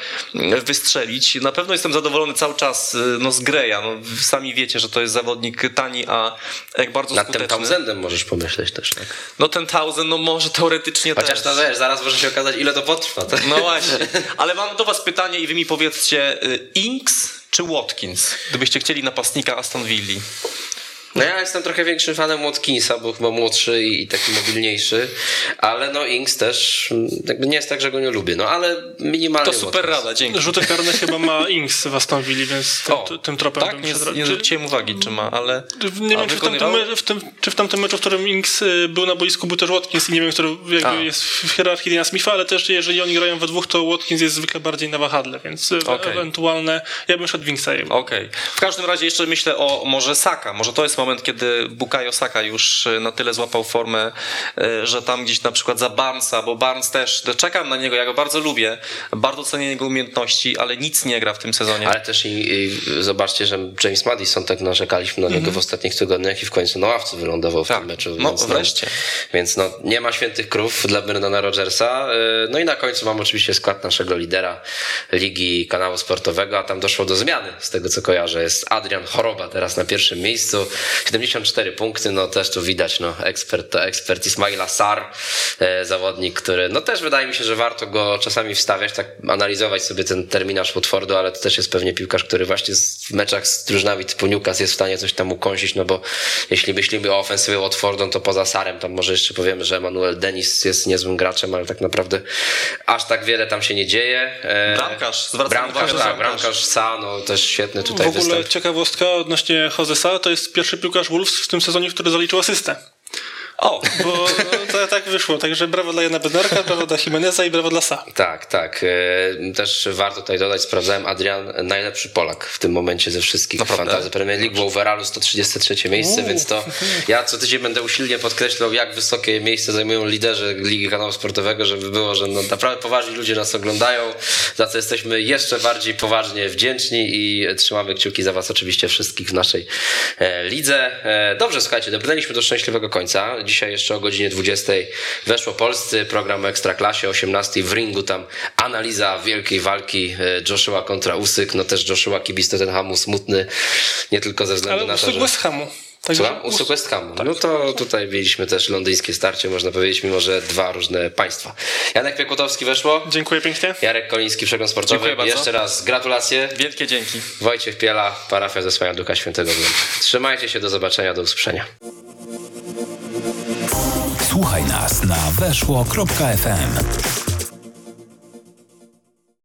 wystrzelić. Na pewno jestem zadowolony cały czas no, z Greya. No, sami wiecie, że to jest zawodnik tani, a jak bardzo Nad tym skuteczny. Townsendem możesz pomyśleć też, tak? No ten Townsend, no może teoretycznie Chociaż też. to wiesz, zaraz może się okazać, ile to potrwa. Tak? No właśnie. Ale mam do was pytanie i wy mi powiedzcie, y, Czy Watkins? Gdybyście chcieli napastnika Aston Villa. No ja jestem trochę większym fanem Watkinsa, bo chyba młodszy i, taki mobilniejszy, ale no Inks też, mm, jakby nie jest tak, że go nie lubię, no ale minimalnie To super Watkins. rada, dzięki. Rzuty karne chyba ma Inks w Aston Villa, więc tym, O, tym tropem tak? bym Nie, się nie czy- zwróciłem uwagi, czy ma, ale... Nie wiem, czy w, tamtym, wykonywał? me- w, tym, czy w tamtym meczu, w którym Inks y, był na boisku, był też Watkins i nie wiem, który jakby A. jest w hierarchii Dina Smitha, ale też jeżeli oni grają we dwóch, to Watkins jest zwykle bardziej na wahadle, więc y, Okej. ewentualne, ja bym szedł Winksa. Okej. W każdym razie jeszcze myślę o może Saka. Może to jest moment, kiedy Bukayo Saka już e, na tyle złapał formę, e, że tam gdzieś na przykład za Barnesa, bo Barnes też, no, czekam na niego, ja go bardzo lubię, bardzo cenię jego umiejętności, ale nic nie gra w tym sezonie. Ale też i, i zobaczcie, że James Madison tak narzekaliśmy na niego w ostatnich tygodniach i w końcu na ławce wylądował w Mhm. Tak. tym meczu. No, więc, wreszcie. więc no, nie ma świętych krów dla Brendana Rodgersa. Yy, No i na końcu mam oczywiście skład naszego lidera ligi kanału sportowego, a tam doszło do zmiany z tego co kojarzę. Jest Adrian Choroba teraz na pierwszym miejscu. 74 punkty, no też tu widać, no ekspert to ekspert Ismaila Sar, e, zawodnik, który, no też wydaje mi się, że warto go czasami wstawiać, tak analizować sobie ten terminarz Watfordu, ale to też jest pewnie piłkarz, który właśnie w meczach z drużynami typu Newcastle jest w stanie coś tam ukąsić, no bo jeśli myślimy o ofensywie Watfordu, no to poza Sarem, tam może jeszcze powiemy, że Emanuel Denis jest niezłym graczem, ale tak naprawdę aż tak wiele tam się nie dzieje. E, Bramkarz, zwracam bramkarz, uwagę, tak, bramkarz. bramkarz Sa, no też świetny tutaj W ogóle występ. ciekawostka odnośnie Josesa, to jest pierwszy piłkarz Wolves w tym sezonie, który zaliczył asystę. O, Bo no, to, tak wyszło. Także brawo dla Jana Bednarka, brawo dla Jimeneza i brawo dla Sa. Tak, tak. E, Też warto tutaj dodać, sprawdzałem, Adrian najlepszy Polak w tym momencie ze wszystkich Naprawdę? fantazy Premier League, bo overallu 133 miejsce, więc to ja co tydzień będę usilnie podkreślał, jak wysokie miejsce zajmują liderzy Ligi Kanału Sportowego, żeby było, że no naprawdę poważni ludzie nas oglądają, za co jesteśmy jeszcze bardziej poważnie wdzięczni i trzymamy kciuki za was oczywiście wszystkich w naszej e, lidze. E, Dobrze, słuchajcie, dobrnęliśmy do szczęśliwego końca. Dzisiaj jeszcze o godzinie 20 weszło Polscy, program o Ekstraklasie, 18 w ringu, tam analiza wielkiej walki e, Joshua kontra Usyk, no też Joshua kibic Tottenhamu smutny, nie tylko ze względu Ale na to, że... West Hamu. Także Słucham? Usług West Hamu. No to tutaj mieliśmy też londyńskie starcie, można powiedzieć, mimo że dwa różne państwa. Janek Piekutowski weszło, Dziękuję pięknie. Jarek Koliński, Przegląd Sportowy. Dziękuję bardzo. Jeszcze raz gratulacje. wielkie dzięki. Wojciech Piela, parafia zesłania Ducha Świętego. Trzymajcie się, do zobaczenia, do usłyszenia. Słuchaj nas na weszło.fm.